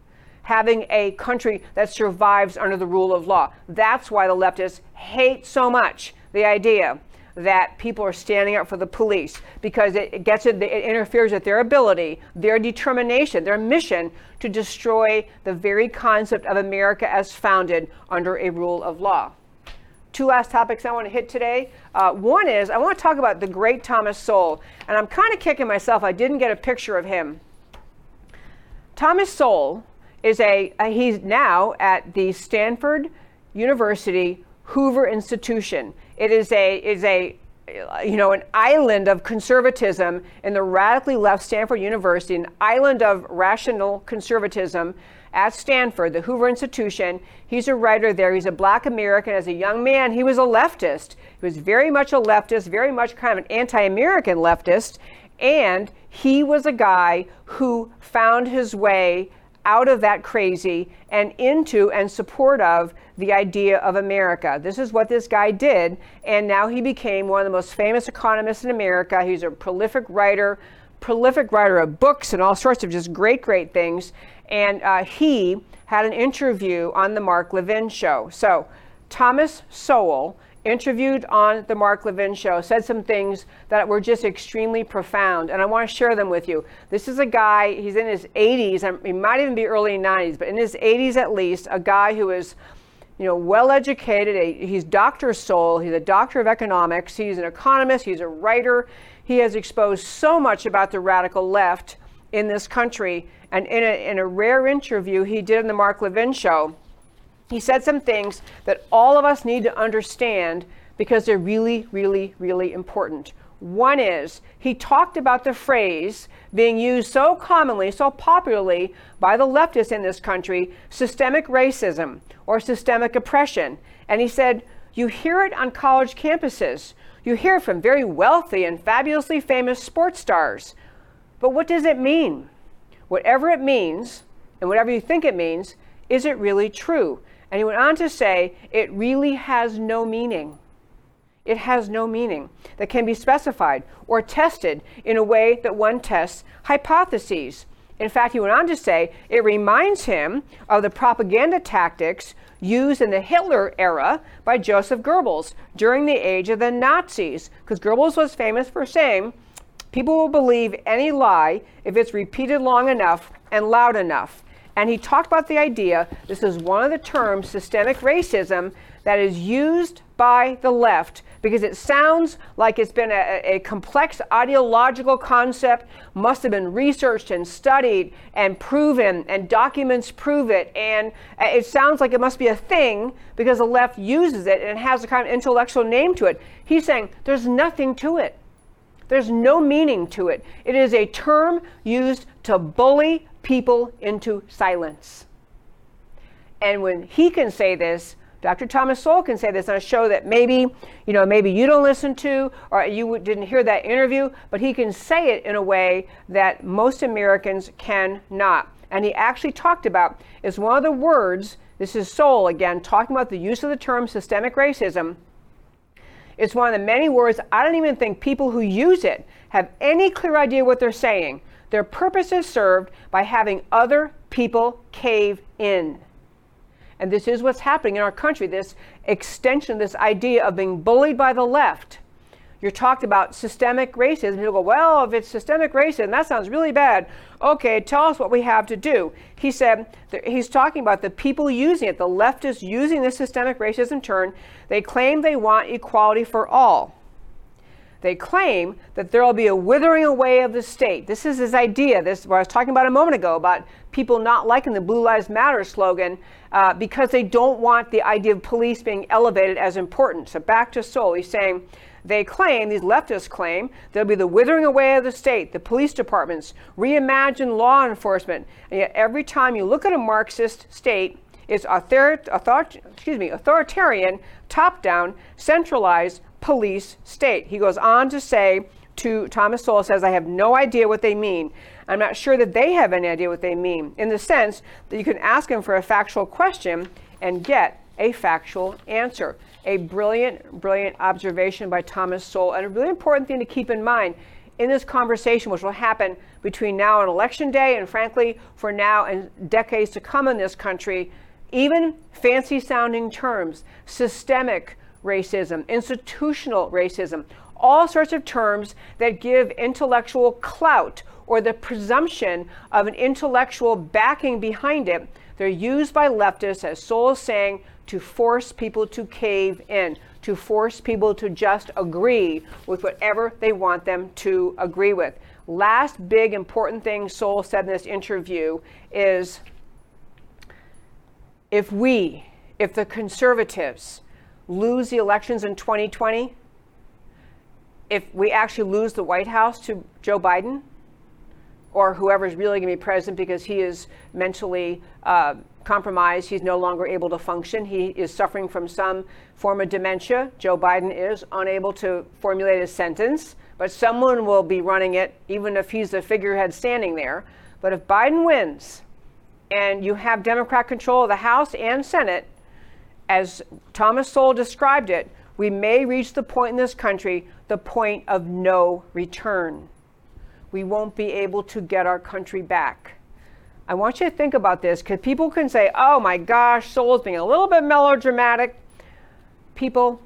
[SPEAKER 1] having a country that survives under the rule of law. That's why the leftists hate so much the idea that people are standing up for the police because it, gets it, it interferes with their ability, their determination, their mission to destroy the very concept of America as founded under a rule of law two last topics I want to hit today. Uh, one is I want to talk about the great Thomas Sowell, and I'm kind of kicking myself. I didn't get a picture of him. Thomas Sowell is a, a he's now at the Stanford University Hoover Institution. It is a is a you know, an island of conservatism in the radically left Stanford University, an island of rational conservatism at Stanford, the Hoover Institution. He's a writer there. He's a black American. As a young man, he was a leftist. He was very much a leftist, very much kind of an anti American leftist. And he was a guy who found his way out of that crazy and into and support of the idea of America. This is what this guy did, and now he became one of the most famous economists in America. He's a prolific writer, prolific writer of books and all sorts of just great, great things. And uh, he had an interview on the Mark Levin show. So, Thomas Sowell interviewed on the Mark Levin show, said some things that were just extremely profound, and I want to share them with you. This is a guy, he's in his 80s, he might even be early 90s, but in his 80s at least, a guy who is you know, well educated. He's Dr. Sowell. He's a doctor of economics. He's an economist. He's a writer. He has exposed so much about the radical left in this country. And in a, in a rare interview he did in the Mark Levin show, he said some things that all of us need to understand because they're really, really, really important. One is he talked about the phrase being used so commonly, so popularly by the leftists in this country systemic racism or systemic oppression. And he said, You hear it on college campuses. You hear it from very wealthy and fabulously famous sports stars. But what does it mean? Whatever it means, and whatever you think it means, is it really true? And he went on to say, it really has no meaning. It has no meaning that can be specified or tested in a way that one tests hypotheses. In fact, he went on to say it reminds him of the propaganda tactics used in the Hitler era by Joseph Goebbels during the age of the Nazis, because Goebbels was famous for saying, People will believe any lie if it's repeated long enough and loud enough. And he talked about the idea this is one of the terms, systemic racism, that is used by the left because it sounds like it's been a, a, complex ideological concept, must have been researched and studied and proven, and documents prove it. And uh, it sounds like it must be a thing because the left uses it and it has a kind of intellectual name to it. He's saying there's nothing to it. There's no meaning to it. It is a term used to bully people into silence. And when he can say this, Dr. Thomas Sowell can say this on a show that maybe, you know, maybe you don't listen to or you didn't hear that interview, but he can say it in a way that most Americans cannot. And he actually talked about is one of the words, this is Sowell again, talking about the use of the term systemic racism. It's one of the many words I don't even think people who use it have any clear idea what they're saying. Their purpose is served by having other people cave in. And this is what's happening in our country this extension, this idea of being bullied by the left. You're talked about systemic racism. People go, well, if it's systemic racism, that sounds really bad. Okay, tell us what we have to do. He said, he's talking about the people using it, the leftists using this systemic racism term. They claim they want equality for all. They claim that there will be a withering away of the state. This is his idea. This is what I was talking about a moment ago about people not liking the Blue Lives Matter slogan uh, because they don't want the idea of police being elevated as important. So back to Sowell, he's saying they claim, these leftists claim, there'll be the withering away of the state, the police departments, reimagine law enforcement. And yet every time you look at a Marxist state, it's author- author- excuse me, authoritarian, top down, centralized, police state. He goes on to say to Thomas Sowell says, I have no idea what they mean. I'm not sure that they have any idea what they mean, in the sense that you can ask them for a factual question and get a factual answer. A brilliant, brilliant observation by Thomas Sowell, and a really important thing to keep in mind in this conversation, which will happen between now and election day, and frankly, for now and decades to come in this country, even fancy sounding terms, systemic, racism, institutional racism, all sorts of terms that give intellectual clout or the presumption of an intellectual backing behind it. They're used by leftists, as Sowell is saying, to force people to cave in, to force people to just agree with whatever they want them to agree with. Last big important thing Sowell said in this interview is if we, if the conservatives, lose the elections in 2020, if we actually lose the White House to Joe Biden, or whoever's really going to be president because he is mentally uh, compromised. He's no longer able to function. He is suffering from some form of dementia. Joe Biden is unable to formulate a sentence, but someone will be running it, even if he's the figurehead standing there. But if Biden wins and you have Democrat control of the House and Senate, as Thomas Sowell described it, we may reach the point in this country, the point of no return. We won't be able to get our country back. I want you to think about this because people can say, oh my gosh, Sowell's being a little bit melodramatic. People,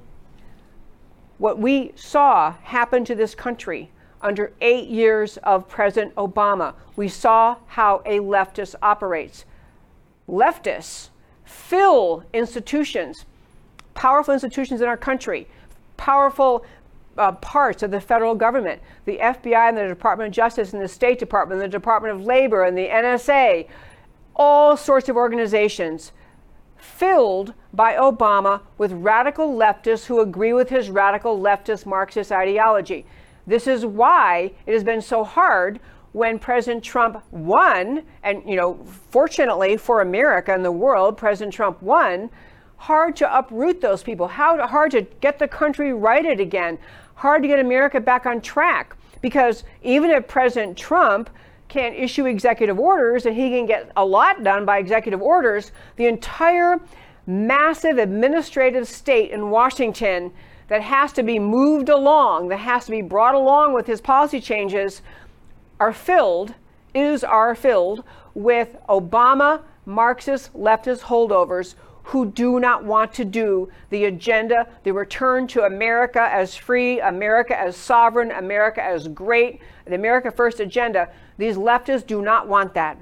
[SPEAKER 1] what we saw happen to this country under eight years of President Obama, we saw how a leftist operates. Leftists fill institutions, powerful institutions in our country, powerful uh, parts of the federal government the FBI and the Department of Justice and the State Department and the Department of Labor and the NSA, all sorts of organizations filled by Obama with radical leftists who agree with his radical leftist Marxist ideology. This is why it has been so hard when President Trump won, and you know, fortunately for America and the world, President Trump won, hard to uproot those people, how hard to get the country righted again, hard to get America back on track. Because even if President Trump can issue executive orders and he can get a lot done by executive orders, the entire massive administrative state in Washington that has to be moved along, that has to be brought along with his policy changes, are filled, is are filled with Obama Marxist leftist holdovers who do not want to do the agenda, the return to America as free, America as sovereign, America as great, the America First agenda. These leftists do not want that.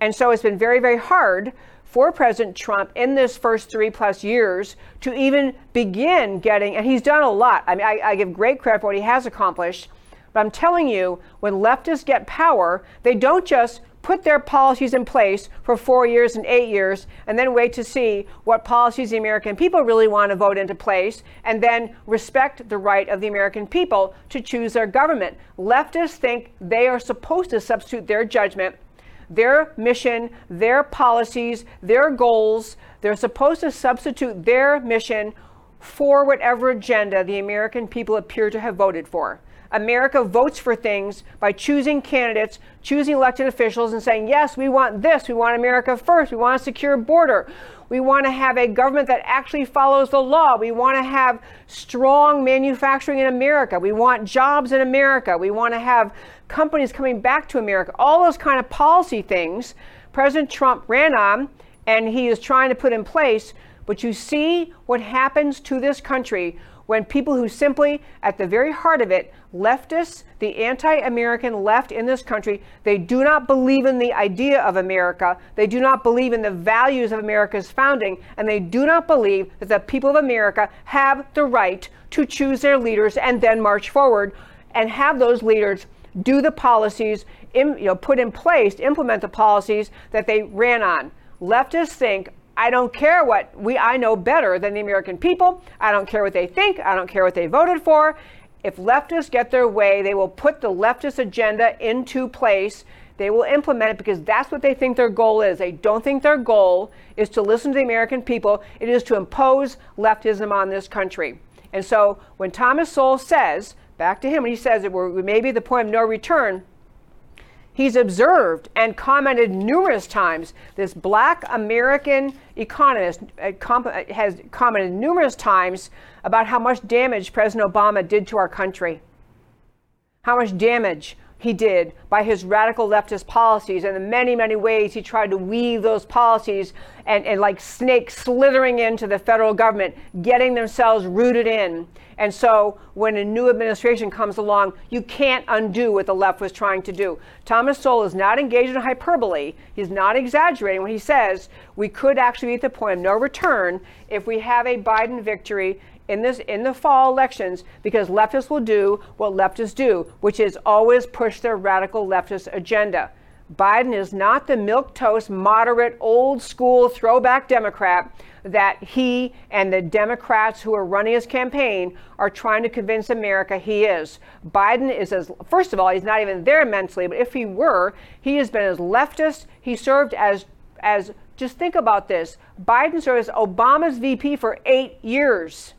[SPEAKER 1] And so it's been very, very hard for President Trump in this first three plus years to even begin getting, and he's done a lot. I mean, I, I give great credit for what he has accomplished. But I'm telling you, when leftists get power, they don't just put their policies in place for four years and eight years, and then wait to see what policies the American people really want to vote into place, and then respect the right of the American people to choose their government. Leftists think they are supposed to substitute their judgment, their mission, their policies, their goals. They're supposed to substitute their mission for whatever agenda the American people appear to have voted for. America votes for things by choosing candidates, choosing elected officials, and saying, yes, we want this. We want America first. We want a secure border. We want to have a government that actually follows the law. We want to have strong manufacturing in America. We want jobs in America. We want to have companies coming back to America. All those kind of policy things President Trump ran on and he is trying to put in place. But you see what happens to this country when people who simply, at the very heart of it, leftists, the anti American left in this country, they do not believe in the idea of America. They do not believe in the values of America's founding. And they do not believe that the people of America have the right to choose their leaders and then march forward and have those leaders do the policies, in, you know, put in place, implement the policies that they ran on. Leftists think I don't care what we I know better than the American people. I don't care what they think. I don't care what they voted for. If leftists get their way, they will put the leftist agenda into place. They will implement it because that's what they think their goal is. They don't think their goal is to listen to the American people. It is to impose leftism on this country. And so when Thomas Sowell says, back to him, when he says that we may be the point of no return, He's observed and commented numerous times. This black American economist uh, uh, has commented numerous times about how much damage President Obama did to our country. How much damage he did by his radical leftist policies and the many, many ways he tried to weave those policies and, and like snakes slithering into the federal government, getting themselves rooted in. And so when a new administration comes along, you can't undo what the left was trying to do. Thomas Sowell is not engaged in hyperbole. He's not exaggerating when he says we could actually be at the point of no return if we have a Biden victory in this in the fall elections because leftists will do what leftists do, which is always push their radical leftist agenda. Biden is not the milquetoast, moderate, old school throwback Democrat that he and the Democrats who are running his campaign are trying to convince America he is. Biden is as, first of all, he's not even there mentally, but if he were, he has been as leftist. He served as, as just think about this Biden served as Obama's VP for eight years,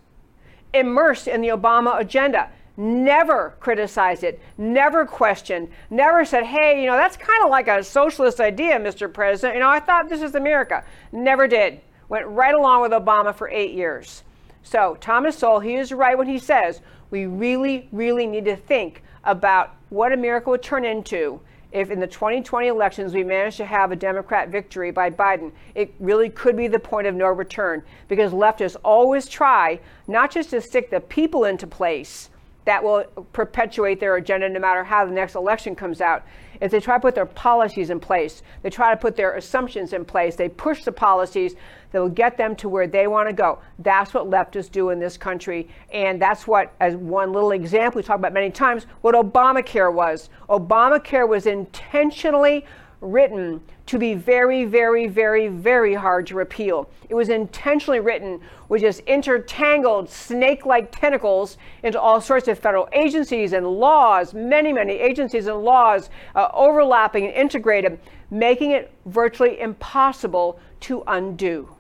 [SPEAKER 1] immersed in the Obama agenda never criticized it, never questioned, never said, hey, you know, that's kind of like a socialist idea, Mr. President. You know, I thought this is America. Never did. Went right along with Obama for eight years. So, Thomas Sowell, he is right when he says we really, really need to think about what America would turn into if in the 2020 elections we manage to have a Democrat victory by Biden, it really could be the point of no return because leftists always try not just to stick the people into place, that will perpetuate their agenda no matter how the next election comes out. If they try to put their policies in place, they try to put their assumptions in place, they push the policies that will get them to where they want to go. That's what leftists do in this country. And that's what, as one little example we talk about many times, what Obamacare was. Obamacare was intentionally written to be very, very, very, very hard to repeal. It was intentionally written with just intertangled snake like tentacles into all sorts of federal agencies and laws, many, many agencies and laws uh, overlapping and integrated, making it virtually impossible to undo.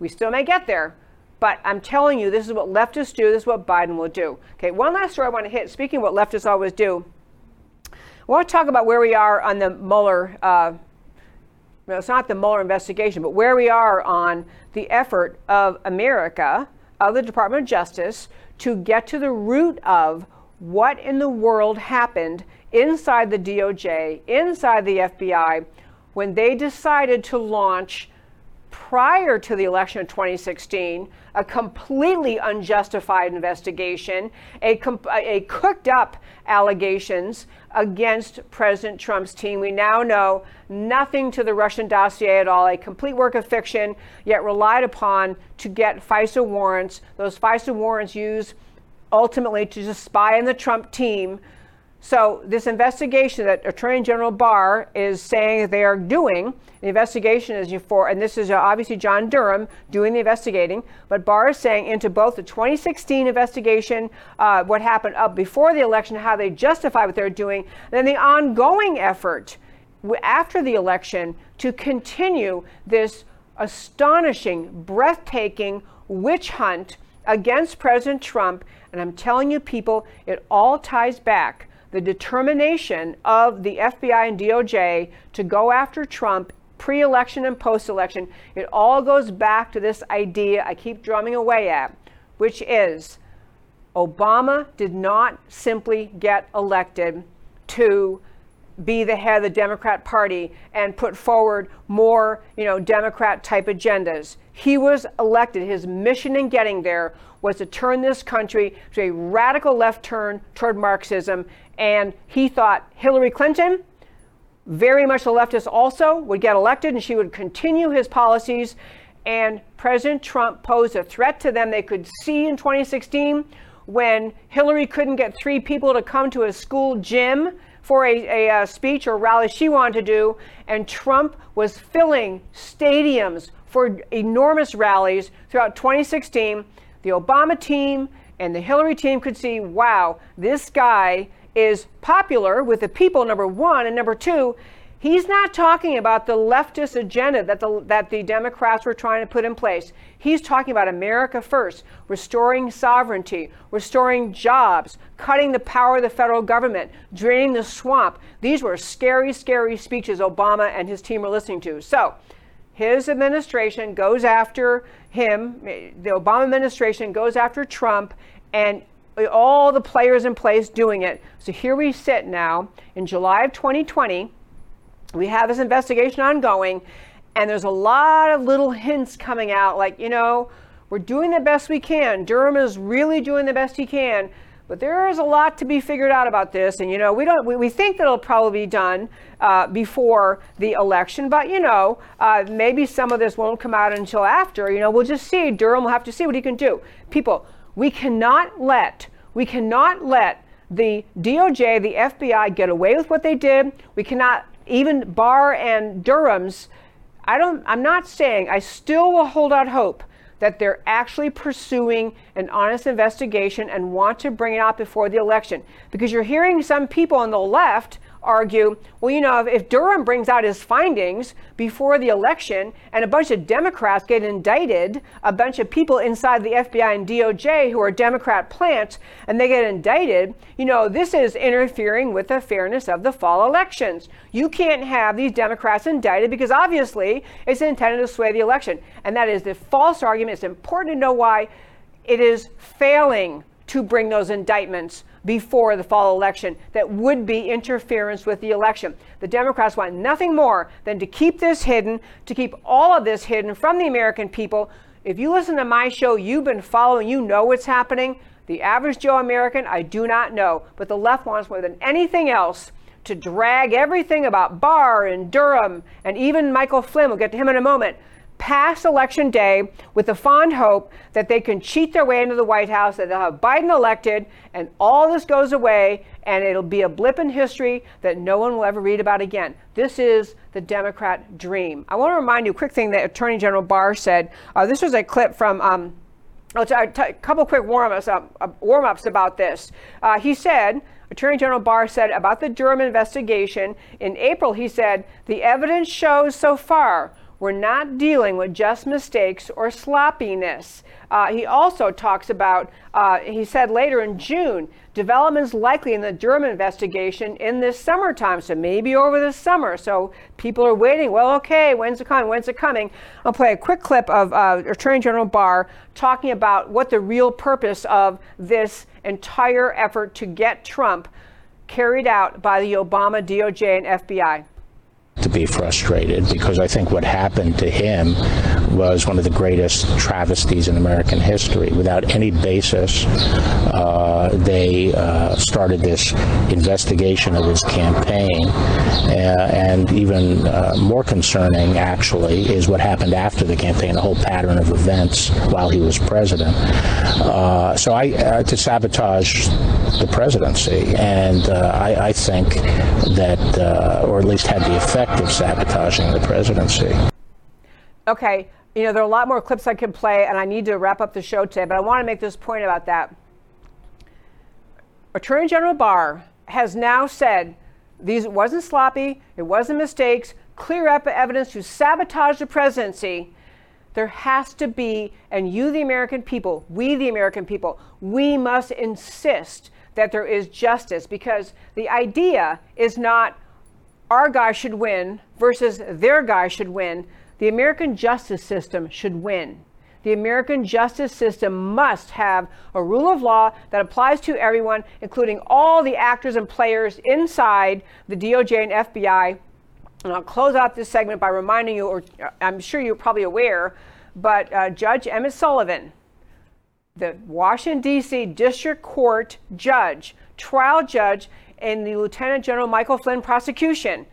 [SPEAKER 1] We still may get there, but I'm telling you, this is what leftists do, this is what Biden will do. Okay, one last story I want to hit. Speaking of what leftists always do, want to talk about where we are on the Mueller. Uh, well, it's not the Mueller investigation, but where we are on the effort of America, of the Department of Justice, to get to the root of what in the world happened inside the DOJ, inside the FBI, when they decided to launch prior to the election of 2016, a completely unjustified investigation, a, comp- a cooked up allegations against President Trump's team. We now know nothing to the Russian dossier at all, a complete work of fiction, yet relied upon to get FISA warrants. Those FISA warrants used ultimately to just spy on the Trump team so, this investigation that Attorney General Barr is saying they are doing, the investigation is for, and this is uh, obviously John Durham doing the investigating, but Barr is saying into both the 2016 investigation, uh, what happened up before the election, how they justify what they're doing, then the ongoing effort after the election to continue this astonishing, breathtaking witch hunt against President Trump. And I'm telling you, people, it all ties back the determination of the FBI and DOJ to go after Trump pre election and post election, it all goes back to this idea I keep drumming away at, which is Obama did not simply get elected to be the head of the Democrat Party and put forward more, you know, Democrat type agendas. He was elected. His mission in getting there was to turn this country to a radical left turn toward Marxism. And he thought Hillary Clinton, very much a leftist also, would get elected and she would continue his policies. And President Trump posed a threat to them they could see in 2016 when Hillary couldn't get three people to come to a school gym for a, a, a, speech or rally she wanted to do, and Trump was filling stadiums for enormous rallies throughout 2016 the Obama team and the Hillary team could see wow, this guy is popular with the people, number one. And number two, he's not talking about the leftist agenda that the, that the Democrats were trying to put in place. He's talking about America first, restoring sovereignty, restoring jobs, cutting the power of the federal government, draining the swamp. These were scary, scary speeches Obama and his team were listening to. So, his administration goes after him, the Obama administration goes after Trump, and all the players in place doing it. So here we sit now in July of 2020. We have this investigation ongoing, and there's a lot of little hints coming out like, you know, we're doing the best we can. Durham is really doing the best he can. But there is a lot to be figured out about this, and you know we don't. We, we think that it'll probably be done uh, before the election, but you know uh, maybe some of this won't come out until after. You know we'll just see. Durham will have to see what he can do. People, we cannot let we cannot let the DOJ, the FBI get away with what they did. We cannot even Barr and Durham's, I don't, I'm not saying, I still will hold out hope that they're actually pursuing an honest investigation and want to bring it out before the election. Because you're hearing some people on the left argue, well, you know, if, if, Durham brings out his findings before the election and a bunch of Democrats get indicted, a bunch of people inside the FBI and DOJ who are Democrat plants, and they get indicted, you know, this is interfering with the fairness of the fall elections. You can't have these Democrats indicted because obviously it's intended to sway the election. And that is the false argument. It's important to know why it is failing to bring those indictments before the fall election that would be interference with the election. The Democrats want nothing more than to keep this hidden, to keep all of this hidden from the American people. If you listen to my show, you've been following, you know what's happening. The average Joe American, I do not know. But the left wants more than anything else to drag everything about Barr and Durham and even Michael Flynn, we'll get to him in a moment, past election day with the fond hope that they can cheat their way into the White House, that they'll have Biden elected, and all this goes away, and it'll be a blip in history that no one will ever read about again. This is the Democrat dream. I want to remind you a quick thing that Attorney General Barr said. Uh, this was a clip from. Um, a couple quick warm-ups, uh, warm-ups about this. Uh, he said, Attorney General Barr said about the Durham investigation in April, he said, the evidence shows so far we're not dealing with just mistakes or sloppiness. Uh, he also talks about, uh, he said later in June, developments likely in the Durham investigation in this summertime, so maybe over the summer. So people are waiting. Well, okay, when's it coming? When's it coming? I'll play a quick clip of uh, Attorney General Barr talking about what the real purpose of this entire effort to get Trump carried out by the Obama DOJ and FBI
[SPEAKER 6] to be frustrated because I think what happened to him was one of the greatest travesties in American history. Without any basis, uh, they uh, started this investigation of his campaign. Uh, and even uh, more concerning, actually, is what happened after the campaign, the whole pattern of events while he was president. Uh, so I, uh, to sabotage the presidency. And I, I, think that, or at least had the effect of sabotaging the presidency.
[SPEAKER 1] Okay, you know, there are a lot more clips I can play, and I need to wrap up the show today, but I want to make this point about that. Attorney General Barr has now said these wasn't sloppy, it wasn't mistakes, clear up evidence to sabotage the presidency. There has to be, and you, the American people, we, the American people, we must insist that there is justice because the idea is not our guy should win versus their guy should win. The American justice system should win. The American justice system must have a rule of law that applies to everyone, including all the actors and players inside the DOJ and FBI. And I'll close out this segment by reminding you, or I'm sure you're probably aware, but uh, Judge Emmett Sullivan, the Washington, D.C. District Court judge, trial judge in the Lieutenant General Michael Flynn prosecution,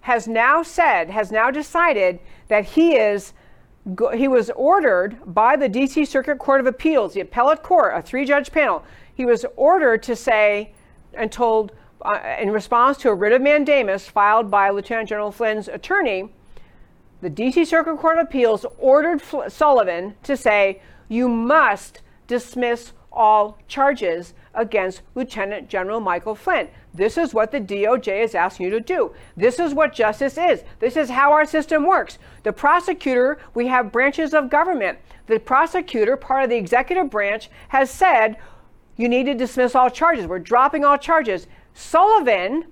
[SPEAKER 1] has now said, has now decided that he is he was ordered by the DC Circuit Court of Appeals, the appellate court, a three-judge panel. He was ordered to say and told uh, in response to a writ of mandamus filed by Lieutenant General Flynn's attorney, the DC Circuit Court of Appeals ordered Fl- Sullivan to say, "You must dismiss all charges against Lieutenant General Michael Flynn. This is what the DOJ is asking you to do. This is what justice is. This is how our system works. The prosecutor, we have branches of government. The prosecutor, part of the executive branch, has said you need to dismiss all charges. We're dropping all charges. Sullivan,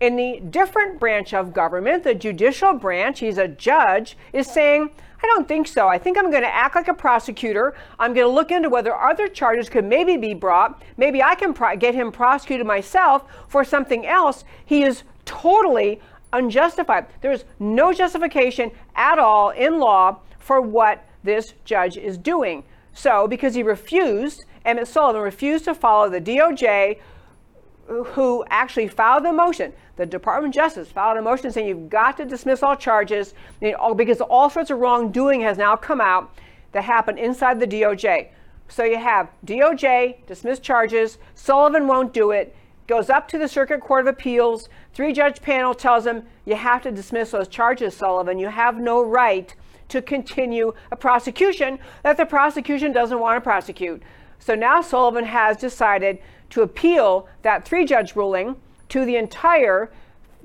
[SPEAKER 1] in the different branch of government, the judicial branch, he's a judge, is saying, I don't think so. I think I'm going to act like a prosecutor. I'm going to look into whether other charges could maybe be brought. Maybe I can pro- get him prosecuted myself for something else. He is totally unjustified. There is no justification at all in law for what this judge is doing. So, because he refused, Emmett Sullivan refused to follow the DOJ, who actually filed the motion the Department of Justice filed a motion saying you've got to dismiss all charges because all sorts of wrongdoing has now come out that happened inside the DOJ. So you have DOJ dismiss charges, Sullivan won't do it, goes up to the Circuit Court of Appeals. Three judge panel tells him, You have to dismiss those charges, Sullivan. You have no right to continue a prosecution that the prosecution doesn't want to prosecute. So now Sullivan has decided to appeal that three judge ruling to the entire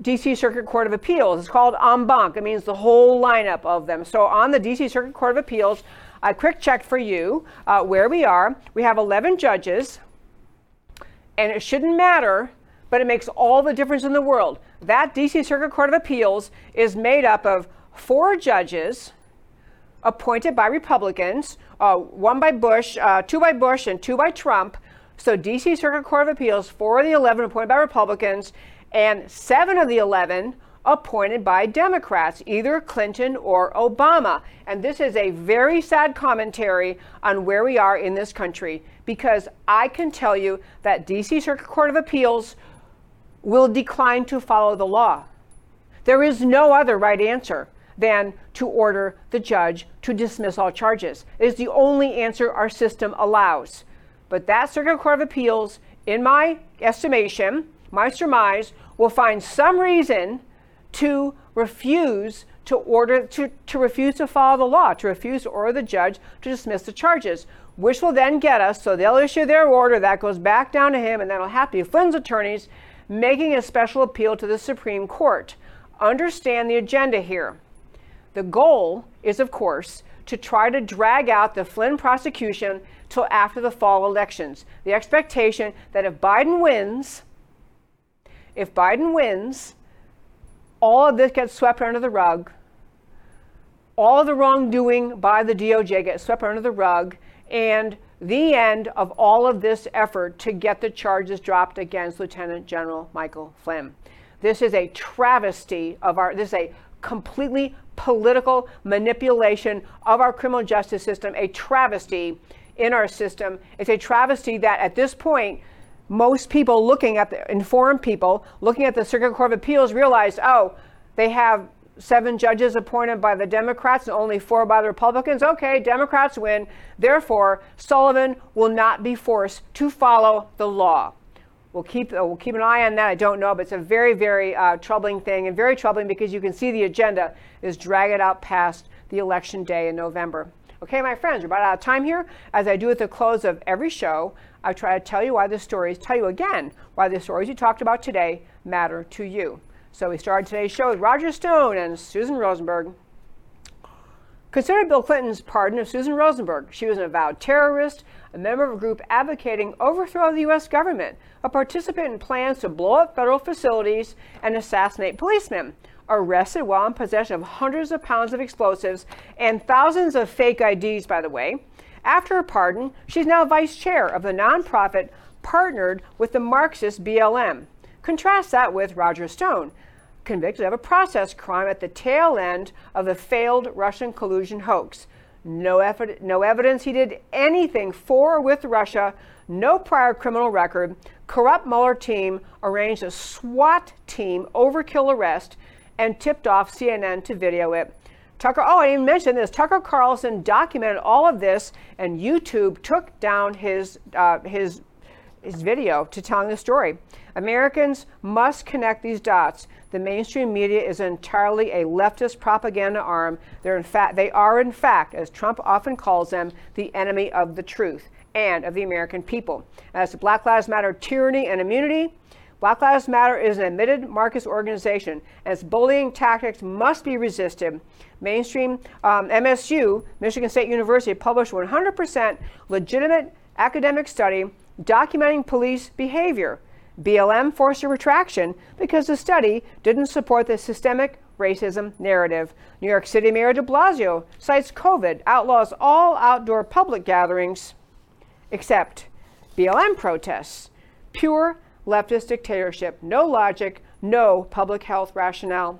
[SPEAKER 1] DC Circuit Court of Appeals. It's called en banc. It means the whole lineup of them. So on the DC Circuit Court of Appeals, I quick checked for you uh, where we are. We have 11 judges, and it shouldn't matter, but it makes all the difference in the world. That DC Circuit Court of Appeals is made up of four judges appointed by Republicans, uh, one by Bush, uh, two by Bush, and two by Trump. So DC Circuit Court of Appeals, four of the 11 appointed by Republicans, and seven of the 11 appointed by Democrats, either Clinton or Obama. And this is a very sad commentary on where we are in this country because I can tell you that DC Circuit Court of Appeals will decline to follow the law. There is no other right answer than to order the judge to dismiss all charges. It is the only answer our system allows. But that Circuit Court of Appeals, in my estimation, my surmise, will find some reason to refuse to order to, to refuse to follow the law, to refuse to order the judge to dismiss the charges, which will then get us, so they'll issue their order, that goes back down to him, and then it'll have to be Flynn's attorneys making a special appeal to the Supreme Court. Understand the agenda here. The goal is, of course, to try to drag out the Flynn prosecution till after the fall elections. The expectation that if Biden wins, if Biden wins, all of this gets swept under the rug. All of the wrongdoing by the DOJ gets swept under the rug, and the end of all of this effort to get the charges dropped against Lieutenant General Michael Flynn. This is a travesty of our, this is a completely political manipulation of our criminal justice system, a travesty in our system. It's a travesty that at this point, most people looking at the informed people looking at the Circuit Court of Appeals realize, oh, they have seven judges appointed by the Democrats and only four by the Republicans. Okay, Democrats win. Therefore, Sullivan will not be forced to follow the law. We'll keep, uh, we'll keep an eye on that. I don't know, but it's a very, very uh, troubling thing and very troubling because you can see the agenda is drag it out past the election day in November. Okay, my friends, we're about out of time here. As I do at the close of every show, I try to tell you why the stories, tell you again why the stories you talked about today matter to you. So we started today's show with Roger Stone and Susan Rosenberg. Consider Bill Clinton's pardon of Susan Rosenberg. She was an avowed terrorist, a member of a group advocating overthrow of the U.S. government, a participant in plans to blow up federal facilities and assassinate policemen, arrested while in possession of hundreds of pounds of explosives and thousands of fake IDs, by the way. After her pardon, she's now vice chair of the nonprofit partnered with the Marxist BLM. Contrast that with Roger Stone, convicted of a process crime at the tail end of the failed Russian collusion hoax. No, ev- no evidence he did anything for or with Russia, no prior criminal record. Corrupt Mueller team arranged a SWAT team overkill arrest and tipped off CNN to video it. Tucker, oh, I didn't mention this. Tucker Carlson documented all of this, and YouTube took down his uh, his his video to telling the story. Americans must connect these dots. The mainstream media is entirely a leftist propaganda arm. They're in fact, they are in fact, as Trump often calls them, the enemy of the truth and of the American people. As to Black Lives Matter tyranny and immunity, Black Lives Matter is an admitted Marxist organization, its bullying tactics must be resisted. Mainstream um, MSU, Michigan State University, published 100% legitimate academic study documenting police behavior. BLM forced a retraction because the study didn't support the systemic racism narrative. New York City Mayor de Blasio cites COVID, outlaws all outdoor public gatherings except BLM protests. Pure leftist dictatorship. No logic, no public health rationale.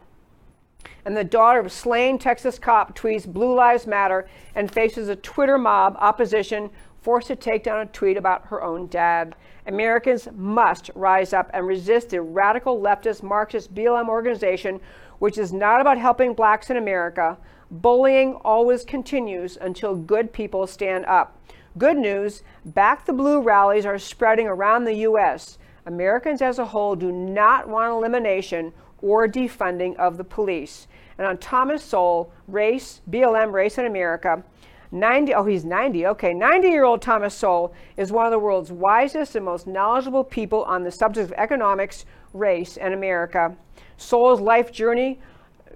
[SPEAKER 1] And the daughter of slain Texas cop tweets Blue Lives Matter and faces a Twitter mob opposition forced to take down a tweet about her own dad. Americans must rise up and resist the radical leftist Marxist BLM organization, which is not about helping blacks in America. Bullying always continues until good people stand up. Good news Back the Blue rallies are spreading around the U.S. Americans as a whole do not want elimination or defunding of the police. And on Thomas Sowell, race, BLM, race in America, 90, oh, he's 90, okay. 90 year old Thomas Sowell is one of the world's wisest and most knowledgeable people on the subject of economics, race, and America. Sowell's life journey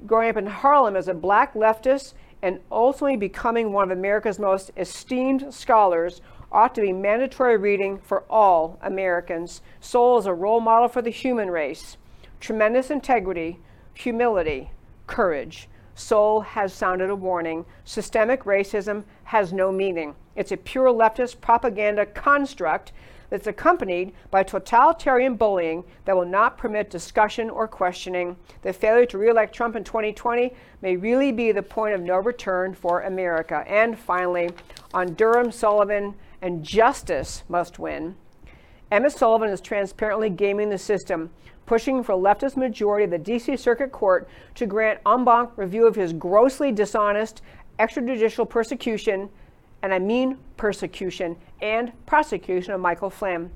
[SPEAKER 1] growing up in Harlem as a black leftist and ultimately becoming one of America's most esteemed scholars ought to be mandatory reading for all Americans. Sowell is a role model for the human race. Tremendous integrity, humility, courage. Sowell has sounded a warning. Systemic racism has no meaning. It's a pure leftist propaganda construct that's accompanied by totalitarian bullying that will not permit discussion or questioning. The failure to re-elect Trump in 2020 may really be the point of no return for America. And finally, on Durham, Sullivan, and justice must win. Emmet Sullivan is transparently gaming the system, pushing for leftist majority of the D.C. Circuit Court to grant en banc review of his grossly dishonest extrajudicial persecution, and I mean persecution and prosecution of Michael Flynn,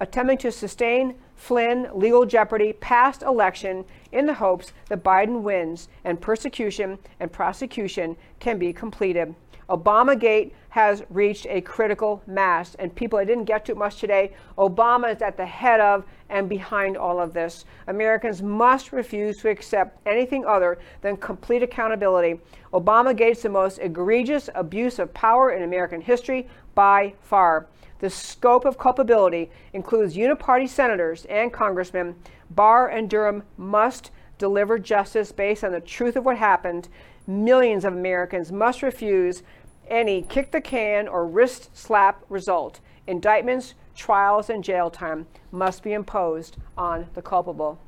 [SPEAKER 1] attempting to sustain Flynn legal jeopardy past election in the hopes that Biden wins and persecution and prosecution can be completed. Obamagate has reached a critical mass. And people, I didn't get to much today. Obama is at the head of and behind all of this. Americans must refuse to accept anything other than complete accountability. Obamagate is the most egregious abuse of power in American history by far. The scope of culpability includes uniparty senators and congressmen. Barr and Durham must deliver justice based on the truth of what happened millions of Americans must refuse any kick the can or wrist slap result. Indictments, trials, and jail time must be imposed on the culpable.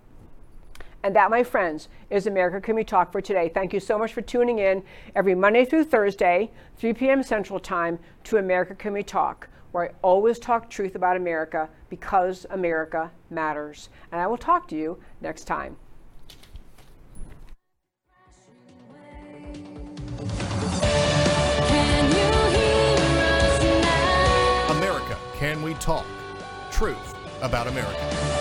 [SPEAKER 1] And that, my friends, is America Can We Talk for today. Thank you so much for tuning in every Monday through Thursday, 3 p.m. Central Time, to America Can We Talk, where I always talk truth about America because America matters. And I will talk to you next time.
[SPEAKER 2] We Talk? Truth about America.